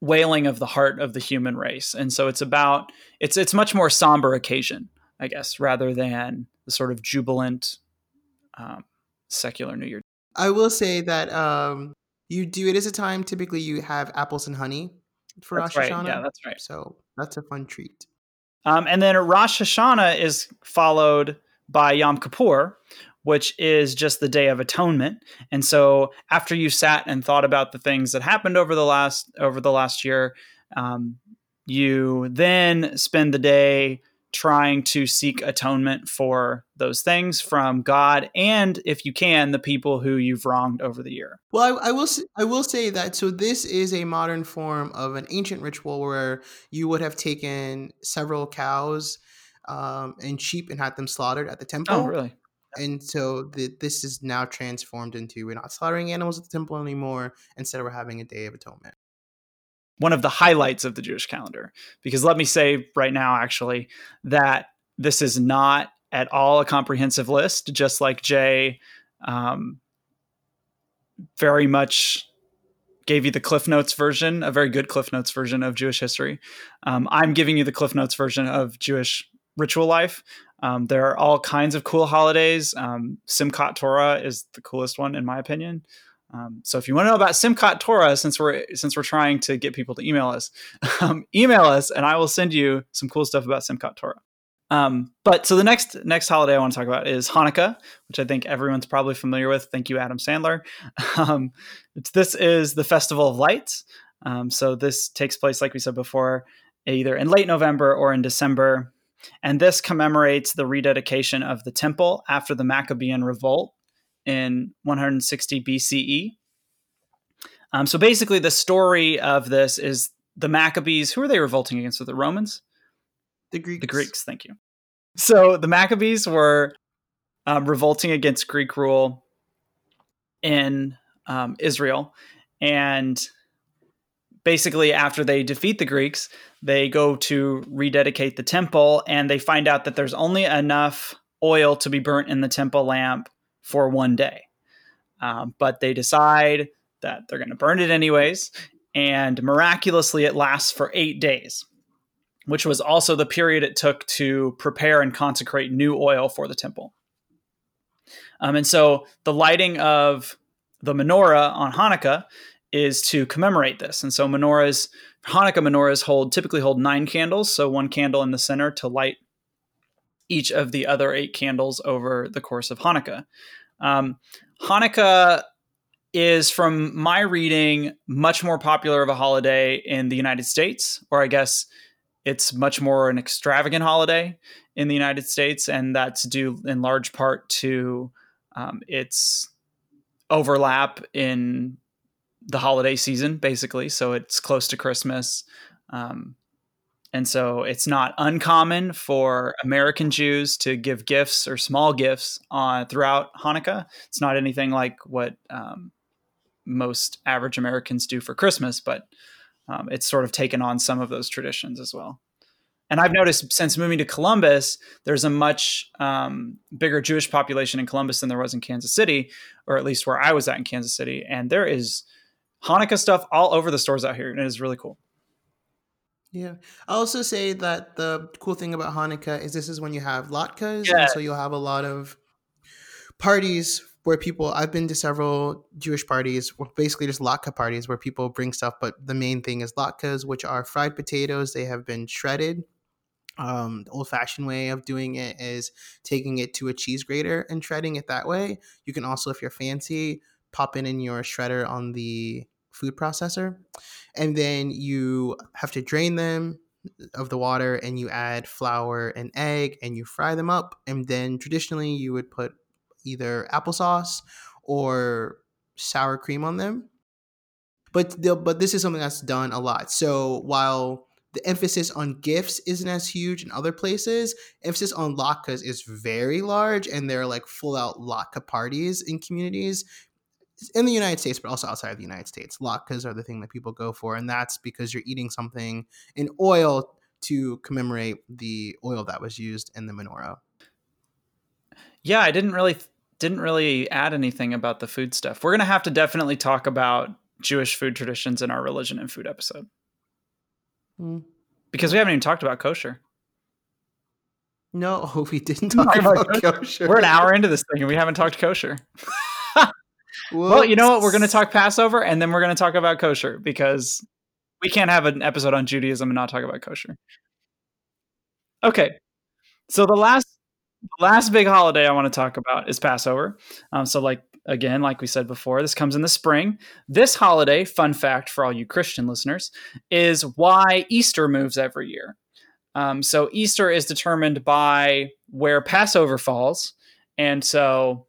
wailing of the heart of the human race. And so it's about it's it's much more somber occasion, I guess, rather than the sort of jubilant um, secular New Year. I will say that um, you do it as a time. Typically, you have apples and honey for that's Rosh Hashanah. Right. Yeah, that's right. So that's a fun treat. Um, and then Rosh Hashanah is followed by Yom Kippur, which is just the Day of Atonement. And so after you sat and thought about the things that happened over the last over the last year, um, you then spend the day trying to seek atonement for those things from God and, if you can, the people who you've wronged over the year. Well, I, I will I will say that so this is a modern form of an ancient ritual where you would have taken several cows um, and sheep and had them slaughtered at the temple. Oh, really? And so the, this is now transformed into we're not slaughtering animals at the temple anymore. Instead, we're having a day of atonement one of the highlights of the Jewish calendar. Because let me say right now, actually, that this is not at all a comprehensive list, just like Jay um, very much gave you the Cliff Notes version, a very good Cliff Notes version of Jewish history. Um, I'm giving you the Cliff Notes version of Jewish ritual life. Um, there are all kinds of cool holidays. Um, Simchat Torah is the coolest one, in my opinion. Um, so if you want to know about Simchat Torah, since we're since we're trying to get people to email us, um, email us and I will send you some cool stuff about Simchat Torah. Um, but so the next next holiday I want to talk about is Hanukkah, which I think everyone's probably familiar with. Thank you, Adam Sandler. Um, this is the festival of lights. Um, so this takes place, like we said before, either in late November or in December, and this commemorates the rededication of the temple after the Maccabean revolt in 160 BCE. Um, so basically, the story of this is the Maccabees. Who are they revolting against? Are the Romans? The Greeks. The Greeks. Thank you. So the Maccabees were um, revolting against Greek rule in um, Israel, and basically, after they defeat the Greeks, they go to rededicate the temple, and they find out that there's only enough oil to be burnt in the temple lamp for one day. Um, but they decide that they're going to burn it anyways. And miraculously, it lasts for eight days, which was also the period it took to prepare and consecrate new oil for the temple. Um, and so the lighting of the menorah on Hanukkah is to commemorate this. And so menorahs, Hanukkah menorahs hold typically hold nine candles, so one candle in the center to light each of the other eight candles over the course of Hanukkah. Um, Hanukkah is, from my reading, much more popular of a holiday in the United States, or I guess it's much more an extravagant holiday in the United States, and that's due in large part to um, its overlap in the holiday season, basically. So it's close to Christmas. Um, and so it's not uncommon for American Jews to give gifts or small gifts uh, throughout Hanukkah. It's not anything like what um, most average Americans do for Christmas, but um, it's sort of taken on some of those traditions as well. And I've noticed since moving to Columbus, there's a much um, bigger Jewish population in Columbus than there was in Kansas City, or at least where I was at in Kansas City. And there is Hanukkah stuff all over the stores out here, and it is really cool. Yeah. I also say that the cool thing about Hanukkah is this is when you have latkes. Yeah. And so you'll have a lot of parties where people, I've been to several Jewish parties, basically just latke parties where people bring stuff, but the main thing is latkes, which are fried potatoes. They have been shredded. Um, the old fashioned way of doing it is taking it to a cheese grater and shredding it that way. You can also, if you're fancy, pop it in your shredder on the food processor. And then you have to drain them of the water and you add flour and egg and you fry them up. And then traditionally you would put either applesauce or sour cream on them. But but this is something that's done a lot. So while the emphasis on gifts isn't as huge in other places. Emphasis on latkes is very large, and they're like full out latke parties in communities in the United States, but also outside of the United States. Latkes are the thing that people go for, and that's because you're eating something in oil to commemorate the oil that was used in the menorah. Yeah, I didn't really didn't really add anything about the food stuff. We're gonna have to definitely talk about Jewish food traditions in our religion and food episode. Mm. Because we haven't even talked about kosher. No, we didn't talk about, about kosher. We're an hour into this thing and we haven't talked kosher. Well, you know what? We're going to talk Passover and then we're going to talk about kosher because we can't have an episode on Judaism and not talk about kosher. Okay. So the last the last big holiday I want to talk about is Passover. Um, so like again, like we said before, this comes in the spring. This holiday, fun fact for all you Christian listeners, is why Easter moves every year. Um, so Easter is determined by where Passover falls, and so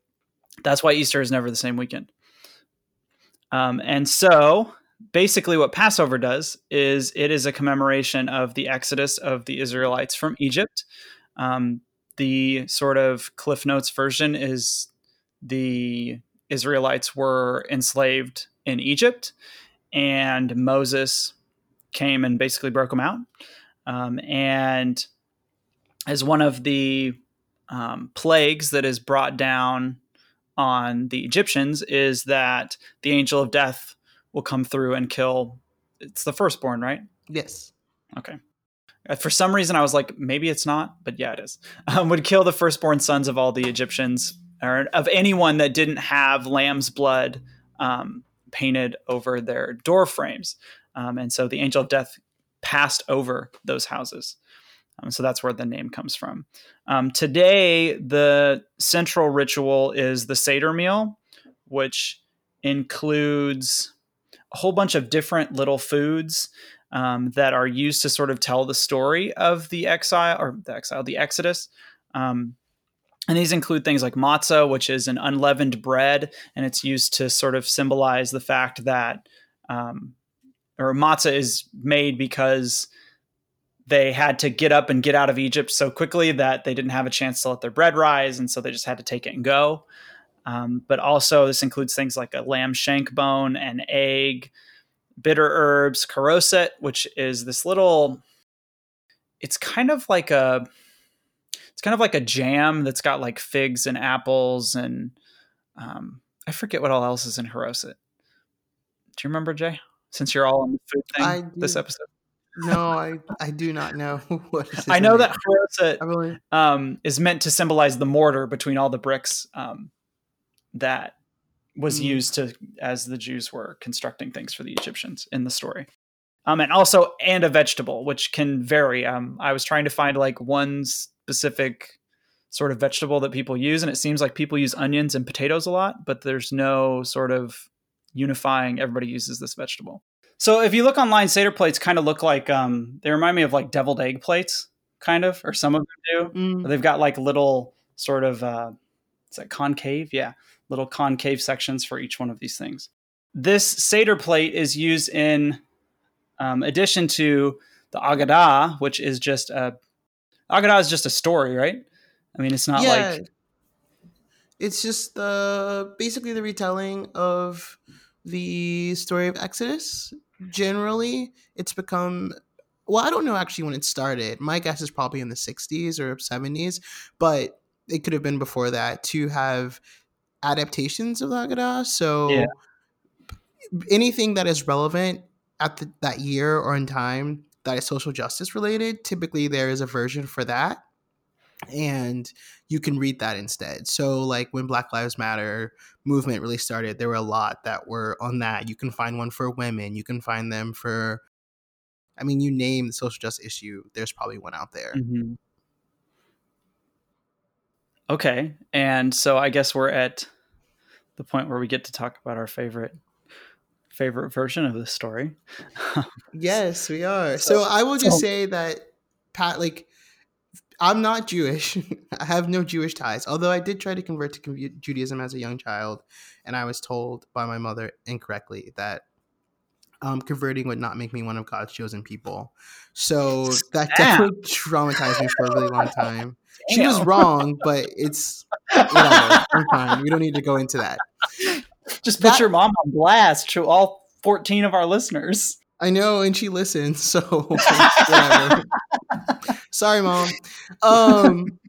that's why Easter is never the same weekend. Um, and so basically, what Passover does is it is a commemoration of the exodus of the Israelites from Egypt. Um, the sort of Cliff Notes version is the Israelites were enslaved in Egypt, and Moses came and basically broke them out. Um, and as one of the um, plagues that is brought down on the Egyptians is that the angel of death will come through and kill. It's the firstborn, right? Yes. Okay. Uh, for some reason, I was like, maybe it's not, but yeah, it is. Um, would kill the firstborn sons of all the Egyptians, or of anyone that didn't have lamb's blood um, painted over their door frames. Um, and so the angel of death passed over those houses. Um, so that's where the name comes from. Um, today, the central ritual is the Seder meal, which includes a whole bunch of different little foods um, that are used to sort of tell the story of the exile or the exile, the Exodus. Um, and these include things like matzah, which is an unleavened bread, and it's used to sort of symbolize the fact that, um, or matzah is made because they had to get up and get out of Egypt so quickly that they didn't have a chance to let their bread rise, and so they just had to take it and go. Um, but also, this includes things like a lamb shank bone, an egg, bitter herbs, karoset, which is this little. It's kind of like a it's kind of like a jam that's got like figs and apples and um, I forget what all else is in Haroset. Do you remember, Jay? Since you're all on the food thing this episode. No, I I do not know what. I know that Haroset really... um, is meant to symbolize the mortar between all the bricks um, that was mm. used to as the Jews were constructing things for the Egyptians in the story. Um, and also and a vegetable, which can vary. Um, I was trying to find like one specific sort of vegetable that people use and it seems like people use onions and potatoes a lot but there's no sort of unifying everybody uses this vegetable so if you look online seder plates kind of look like um, they remind me of like deviled egg plates kind of or some of them do mm. they've got like little sort of uh, is that concave yeah little concave sections for each one of these things this seder plate is used in um, addition to the agadah which is just a Agadah is just a story, right? I mean, it's not yeah. like it's just the basically the retelling of the story of Exodus. Generally, it's become well, I don't know actually when it started. My guess is probably in the 60s or 70s, but it could have been before that to have adaptations of the Agadah. So yeah. anything that is relevant at the, that year or in time that is social justice related, typically there is a version for that. And you can read that instead. So, like when Black Lives Matter movement really started, there were a lot that were on that. You can find one for women. You can find them for, I mean, you name the social justice issue. There's probably one out there. Mm-hmm. Okay, and so I guess we're at the point where we get to talk about our favorite favorite version of the story. yes, we are. So, so I will just so, say that Pat, like, I'm not Jewish. I have no Jewish ties. Although I did try to convert to Judaism as a young child, and I was told by my mother incorrectly that um, converting would not make me one of God's chosen people. So that Damn. definitely traumatized me for a really long time. Damn. She was wrong, but it's whatever. I'm fine. We don't need to go into that. Just put that, your mom on blast to all 14 of our listeners. I know, and she listens, so Sorry, mom. Um,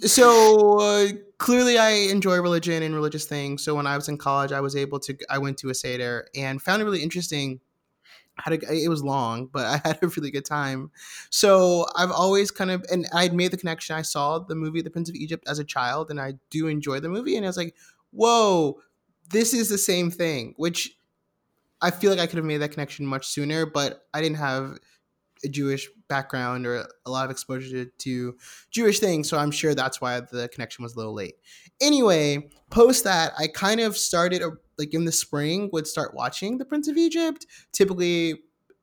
so uh, clearly, I enjoy religion and religious things. So when I was in college, I was able to. I went to a seder and found it really interesting. Had a, it was long, but I had a really good time. So I've always kind of, and I'd made the connection. I saw the movie The Prince of Egypt as a child, and I do enjoy the movie. And I was like, "Whoa, this is the same thing, which I feel like I could have made that connection much sooner, but I didn't have a Jewish background or a lot of exposure to Jewish things, so I'm sure that's why the connection was a little late. Anyway, post that, I kind of started a, like in the spring would start watching The Prince of Egypt, typically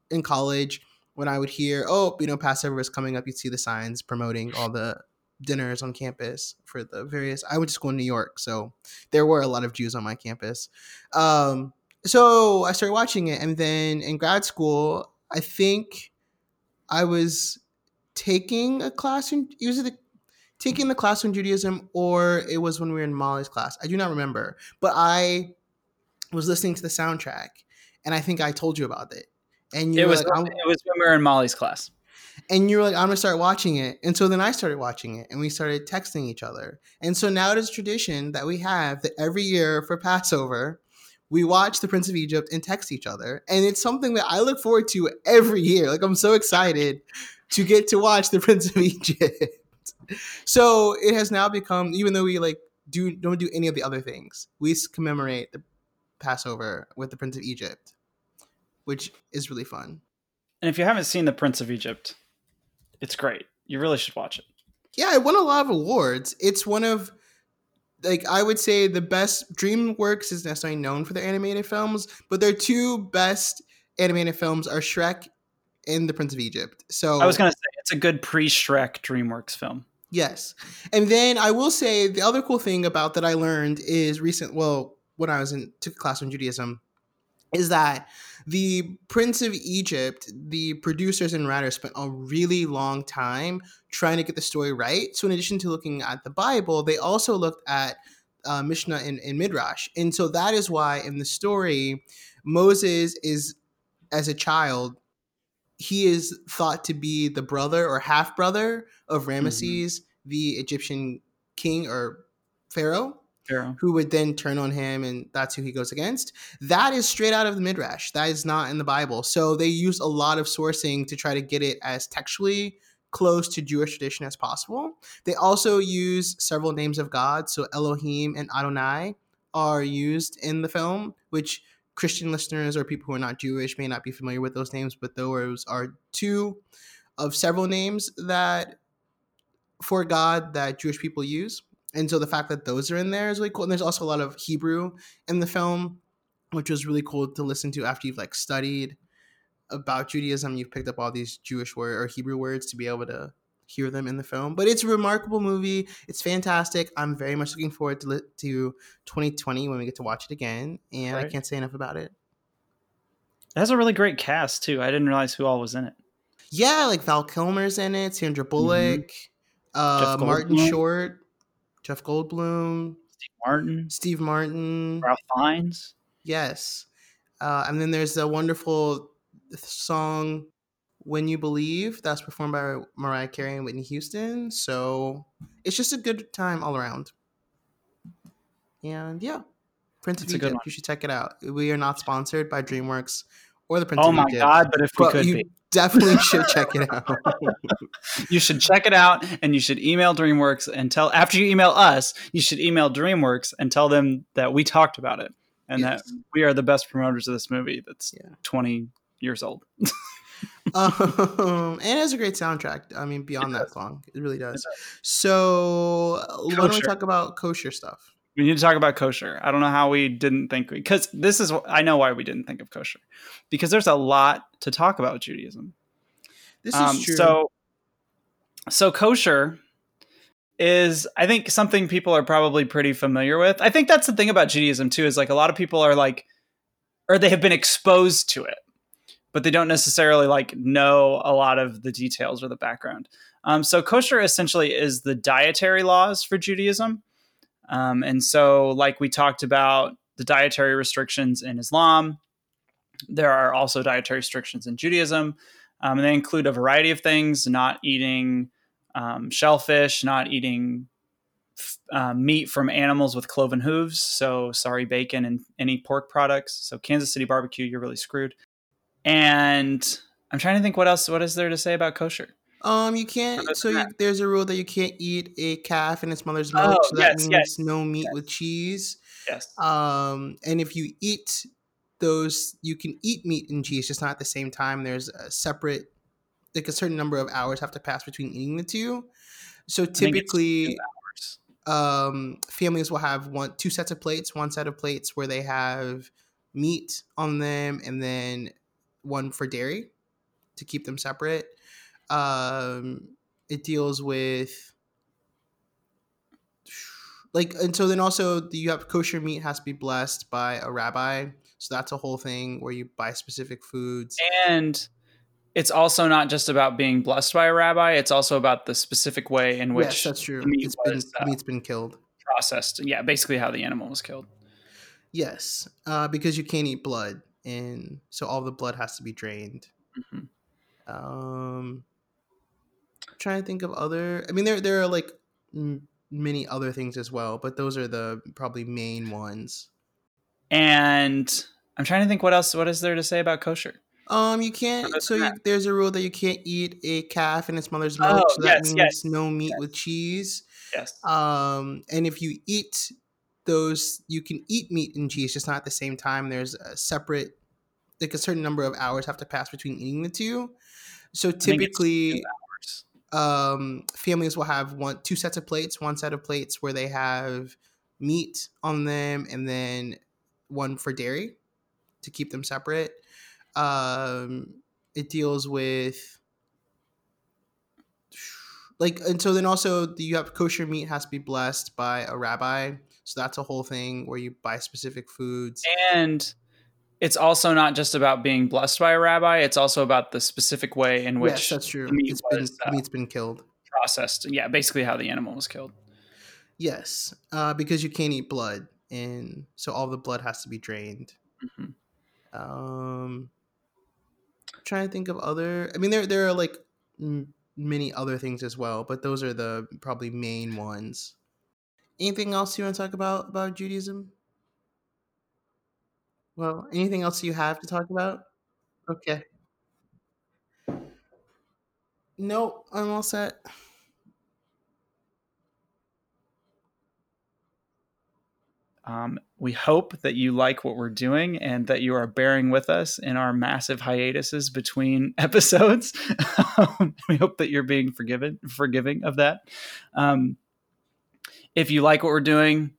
in college, when I would hear, oh, you know, Passover is coming up, you'd see the signs promoting all the dinners on campus for the various. I went to school in New York, so there were a lot of Jews on my campus. Um, so I started watching it, and then in grad school, I think I was taking a class in was it taking the class in Judaism or it was when we were in Molly's class. I do not remember, but I was listening to the soundtrack, and I think I told you about it. And you it was like, it was when we were in Molly's class and you were like, I'm gonna start watching it. And so then I started watching it and we started texting each other. And so now it is tradition that we have that every year for Passover, we watch The Prince of Egypt and text each other. And it's something that I look forward to every year. Like I'm so excited to get to watch The Prince of Egypt. so it has now become, even though we like do don't do any of the other things, we commemorate the Passover with The Prince of Egypt, which is really fun. And if you haven't seen The Prince of Egypt, it's great. You really should watch it. Yeah, it won a lot of awards. It's one of like I would say the best DreamWorks is necessarily known for their animated films, but their two best animated films are Shrek and The Prince of Egypt. So I was gonna say it's a good pre-Shrek DreamWorks film. Yes. And then I will say the other cool thing about that I learned is recent well, when I was in took a class on Judaism, is that the Prince of Egypt, the producers and writers spent a really long time trying to get the story right. So, in addition to looking at the Bible, they also looked at uh, Mishnah and, and Midrash. And so, that is why in the story, Moses is, as a child, he is thought to be the brother or half brother of mm-hmm. Ramesses, mm-hmm. the Egyptian king or pharaoh. Who would then turn on him, and that's who he goes against. That is straight out of the Midrash. That is not in the Bible. So they use a lot of sourcing to try to get it as textually close to Jewish tradition as possible. They also use several names of God. So Elohim and Adonai are used in the film, which Christian listeners or people who are not Jewish may not be familiar with those names, but those are two of several names that for God that Jewish people use. And so the fact that those are in there is really cool. And there's also a lot of Hebrew in the film, which was really cool to listen to after you've like studied about Judaism. You've picked up all these Jewish word or Hebrew words to be able to hear them in the film. But it's a remarkable movie. It's fantastic. I'm very much looking forward to to 2020 when we get to watch it again. And right. I can't say enough about it. It has a really great cast too. I didn't realize who all was in it. Yeah, like Val Kilmer's in it, Sandra Bullock, mm-hmm. uh, Martin Short. Jeff Goldblum, Steve Martin, Steve Martin, Ralph Fiennes. Yes, uh, and then there's a wonderful song "When You Believe" that's performed by Mariah Carey and Whitney Houston. So it's just a good time all around. And yeah, Prince of Egypt. You should check it out. We are not sponsored by DreamWorks or the Prince oh. Oh my god! But if we could you be. Definitely should check it out. you should check it out, and you should email DreamWorks and tell. After you email us, you should email DreamWorks and tell them that we talked about it and yes. that we are the best promoters of this movie. That's yeah. twenty years old. um, and it has a great soundtrack. I mean, beyond that song, it really does. It does. So, kosher. why don't we talk about kosher stuff? We need to talk about kosher. I don't know how we didn't think because this is I know why we didn't think of kosher because there's a lot to talk about with Judaism. This um, is true. So, so kosher is I think something people are probably pretty familiar with. I think that's the thing about Judaism too is like a lot of people are like or they have been exposed to it, but they don't necessarily like know a lot of the details or the background. Um, so kosher essentially is the dietary laws for Judaism. Um, and so, like we talked about, the dietary restrictions in Islam, there are also dietary restrictions in Judaism. Um, and they include a variety of things not eating um, shellfish, not eating uh, meat from animals with cloven hooves. So, sorry, bacon and any pork products. So, Kansas City barbecue, you're really screwed. And I'm trying to think what else, what is there to say about kosher? Um, you can't. So you, there's a rule that you can't eat a calf in its mother's milk. Oh, so that yes, means yes. no meat yes. with cheese. Yes. Um, and if you eat those, you can eat meat and cheese, just not at the same time. There's a separate, like a certain number of hours have to pass between eating the two. So typically, um, families will have one, two sets of plates. One set of plates where they have meat on them, and then one for dairy to keep them separate. Um, it deals with like and so then also you have kosher meat has to be blessed by a rabbi. So that's a whole thing where you buy specific foods. And it's also not just about being blessed by a rabbi. It's also about the specific way in which yes that's true. meat it's was, been uh, meat's been killed. processed. Yeah basically how the animal was killed. Yes uh, because you can't eat blood and so all the blood has to be drained. Mm-hmm. um trying to think of other i mean there there are like many other things as well, but those are the probably main ones. And I'm trying to think what else what is there to say about kosher? Um, you can't. So you, there's a rule that you can't eat a calf in its mother's milk. Oh, so that yes, means yes. no meat yes. with cheese. Yes. Um, and if you eat those, you can eat meat and cheese, just not at the same time. There's a separate, like a certain number of hours have to pass between eating the two. So typically, um, families will have one two sets of plates one set of plates where they have meat on them and then one for dairy to keep them separate. Um, it deals with like and so then also you have kosher meat has to be blessed by a rabbi. So that's a whole thing where you buy specific foods. And it's also not just about being blessed by a rabbi. It's also about the specific way in which yes, that's true. Meat it's was, been, uh, meat's been killed, processed. Yeah, basically how the animal was killed. Yes, uh, because you can't eat blood, and so all the blood has to be drained. Mm-hmm. Um, trying to think of other. I mean, there there are like m- many other things as well, but those are the probably main ones. Anything else you want to talk about about Judaism? Well, anything else you have to talk about? Okay. Nope, I'm all set. Um, we hope that you like what we're doing and that you are bearing with us in our massive hiatuses between episodes. we hope that you're being forgiven, forgiving of that. Um, if you like what we're doing,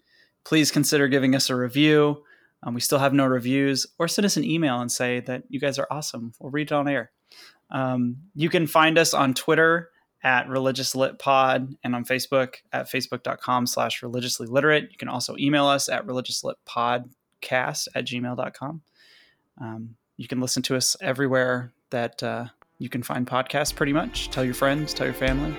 please consider giving us a review um, we still have no reviews, or send us an email and say that you guys are awesome. We'll read it on air. Um, you can find us on Twitter at Religious Lit Pod and on Facebook at facebook.com slash religiously literate. You can also email us at religiouslytpodcast at gmail.com. Um, you can listen to us everywhere that uh, you can find podcasts pretty much. Tell your friends, tell your family.